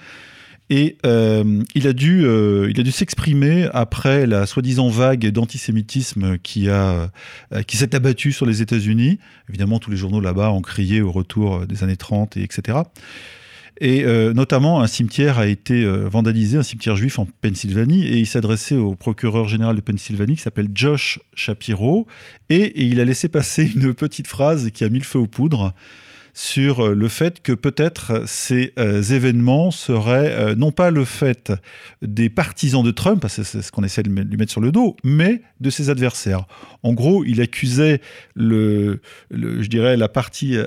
Et il a dû, euh, il a dû s'exprimer après la soi-disant vague d'antisémitisme qui euh, qui s'est abattue sur les États-Unis. Évidemment, tous les journaux là-bas ont crié au retour des années 30 et etc. Et euh, notamment, un cimetière a été euh, vandalisé, un cimetière juif en Pennsylvanie, et il s'adressait au procureur général de Pennsylvanie qui s'appelle Josh Shapiro, et, il a laissé passer une petite phrase qui a mis le feu aux poudres. sur le fait que peut-être ces événements seraient non pas le fait des partisans de Trump, parce que c'est ce qu'on essaie de lui mettre sur le dos, mais de ses adversaires. En gros, il accusait la partie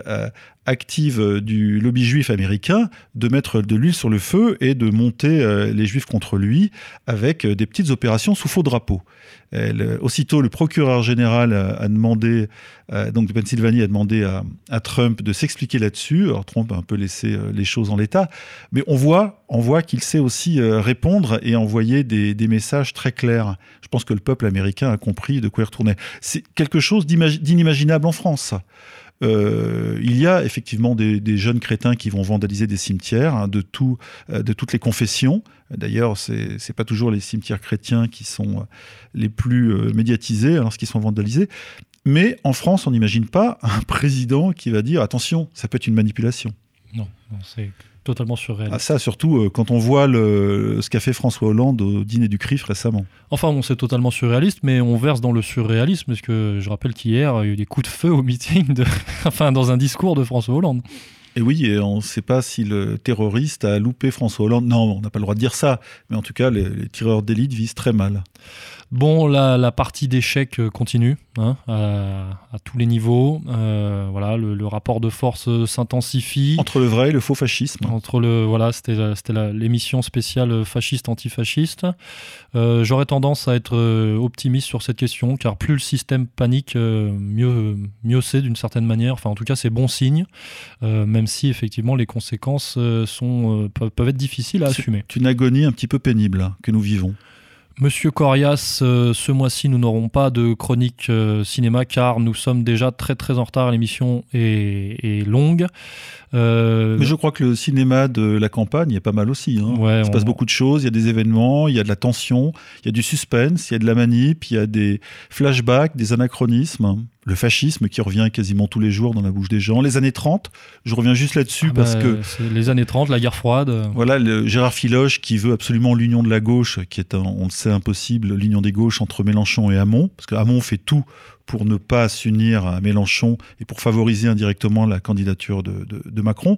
active euh, du lobby juif américain de mettre de l'huile sur le feu et de monter euh, les juifs contre lui avec euh, des petites opérations sous faux drapeau. aussitôt, le procureur général a demandé, donc de Pennsylvanie a demandé à, Trump de s'expliquer là-dessus. Alors Trump a un peu laissé les choses en l'état, mais on voit, on voit qu'il sait aussi répondre et envoyer des, des, messages très clairs. Je pense que le peuple américain a compris de quoi il retournait. C'est quelque chose d'inimaginable en France. Euh, il y a effectivement des, jeunes crétins qui vont vandaliser des cimetières hein, de, tout, euh, de toutes les confessions. D'ailleurs, ce n'est pas toujours les cimetières chrétiens qui sont euh, les plus médiatisés lorsqu'ils sont vandalisés. Mais en France, on n'imagine pas un président qui va dire attention, ça peut être une manipulation. Non, c'est totalement surréaliste. Ah, ça, surtout euh, quand on voit le, ce qu'a fait François Hollande au dîner du CRIF récemment. Enfin, bon, c'est totalement surréaliste, mais on verse dans le surréalisme, parce que je rappelle qu'hier, il y a eu des coups de feu au meeting, de... enfin, dans un discours de François Hollande. Et oui, et on ne sait pas si le terroriste a loupé François Hollande. Non, on n'a pas le droit de dire ça. Mais en tout cas, les, les tireurs d'élite visent très mal. Bon, la, partie d'échecs euh, continue hein, à, tous les niveaux. Euh, voilà, le, rapport de force euh, s'intensifie. Entre le vrai et le faux fascisme. Entre le voilà, c'était l'émission spéciale fasciste antifasciste. J'aurais tendance à être optimiste sur cette question, car plus le système panique, mieux mieux c'est d'une certaine manière. Enfin, en tout cas, c'est bon signe, même si effectivement les conséquences sont peuvent, être difficiles à assumer. C'est une agonie un petit peu pénible que nous vivons. Monsieur Corias, euh, ce mois-ci, nous n'aurons pas de chronique euh, cinéma car nous sommes déjà très très en retard. L'émission est, longue. Euh, Mais je crois que le cinéma de la campagne est pas mal aussi. Hein. il se passe beaucoup de choses, il y a des événements, il y a de la tension, il y a du suspense, il y a de la manip, il y a des flashbacks, des anachronismes le fascisme qui revient quasiment tous les jours dans la bouche des gens, les années 30, je reviens juste là-dessus ah parce bah, que... Les années 30, la guerre froide. Voilà, le Gérard Filoche qui veut absolument l'union de la gauche, qui est, on le sait, impossible, l'union des gauches entre Mélenchon et Hamon, parce que Hamon fait tout pour ne pas s'unir à Mélenchon et pour favoriser indirectement la candidature de, Macron.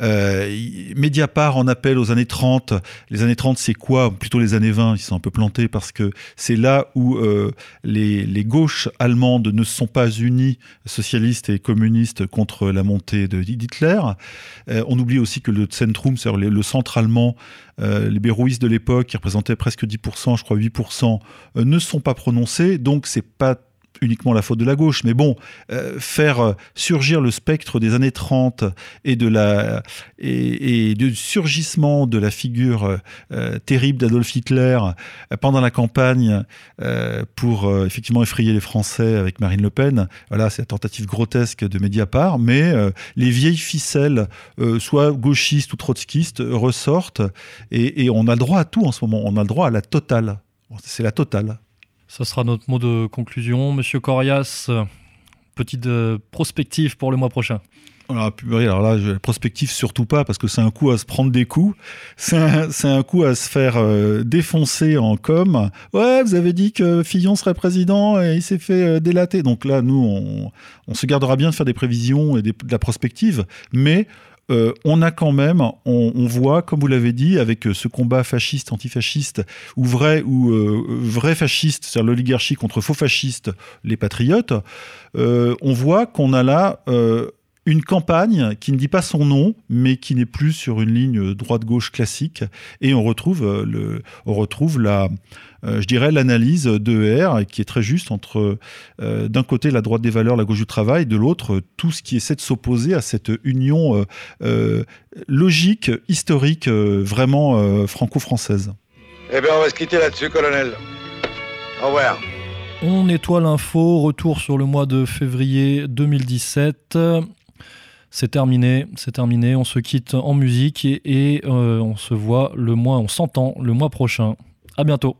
Euh, Mediapart en appelle aux années 30. Les années 30, c'est quoi? Plutôt les années 20, ils sont un peu plantés parce que c'est là où euh, les, gauches allemandes ne sont pas unies, socialistes et communistes, contre la montée d'Hitler. Euh, on oublie aussi que le Zentrum, c'est-à-dire le centre allemand, euh, les bérouistes de l'époque, qui représentaient presque 10%, je crois 8%, ne sont pas prononcés, donc c'est pas uniquement la faute de la gauche, mais bon, euh, faire euh, surgir le spectre des années 30 et de la et, du surgissement de la figure euh, terrible d'Adolf Hitler pendant la campagne pour effectivement effrayer les Français avec Marine Le Pen, voilà, c'est la tentative grotesque de Mediapart, mais les vieilles ficelles, soit gauchistes ou trotskistes, ressortent et, et on a le droit à tout en ce moment, on a le droit à la totale. C'est la totale. Ça sera notre mot de conclusion. Monsieur Corias, petite euh, prospective pour le mois prochain. Alors, alors là, prospective surtout pas, parce que c'est un coup à se prendre des coups. C'est un, coup à se faire euh, défoncer en com. Ouais, vous avez dit que Fillon serait président et il s'est fait euh, délater. Donc là, nous, on, se gardera bien de faire des prévisions et de la prospective. Mais euh, on a quand même, on, voit, comme vous l'avez dit, avec euh, ce combat fasciste, antifasciste, ou vrai, ou euh, vrai fasciste, c'est-à-dire l'oligarchie contre faux fascistes, les patriotes, on voit qu'on a là une campagne qui ne dit pas son nom, mais qui n'est plus sur une ligne droite-gauche classique, et on retrouve, le, on retrouve la, je dirais, l'analyse d'ER qui est très juste entre, euh, d'un côté, la droite des valeurs, la gauche du travail, de l'autre, tout ce qui essaie de s'opposer à cette union euh, logique, historique, vraiment franco-française. Eh bien, on va se quitter là-dessus, colonel. Au revoir. On nettoie l'info, retour sur le mois de février 2017. C'est terminé, c'est terminé. On se quitte en musique et, on se voit le mois, on s'entend le mois prochain. À bientôt.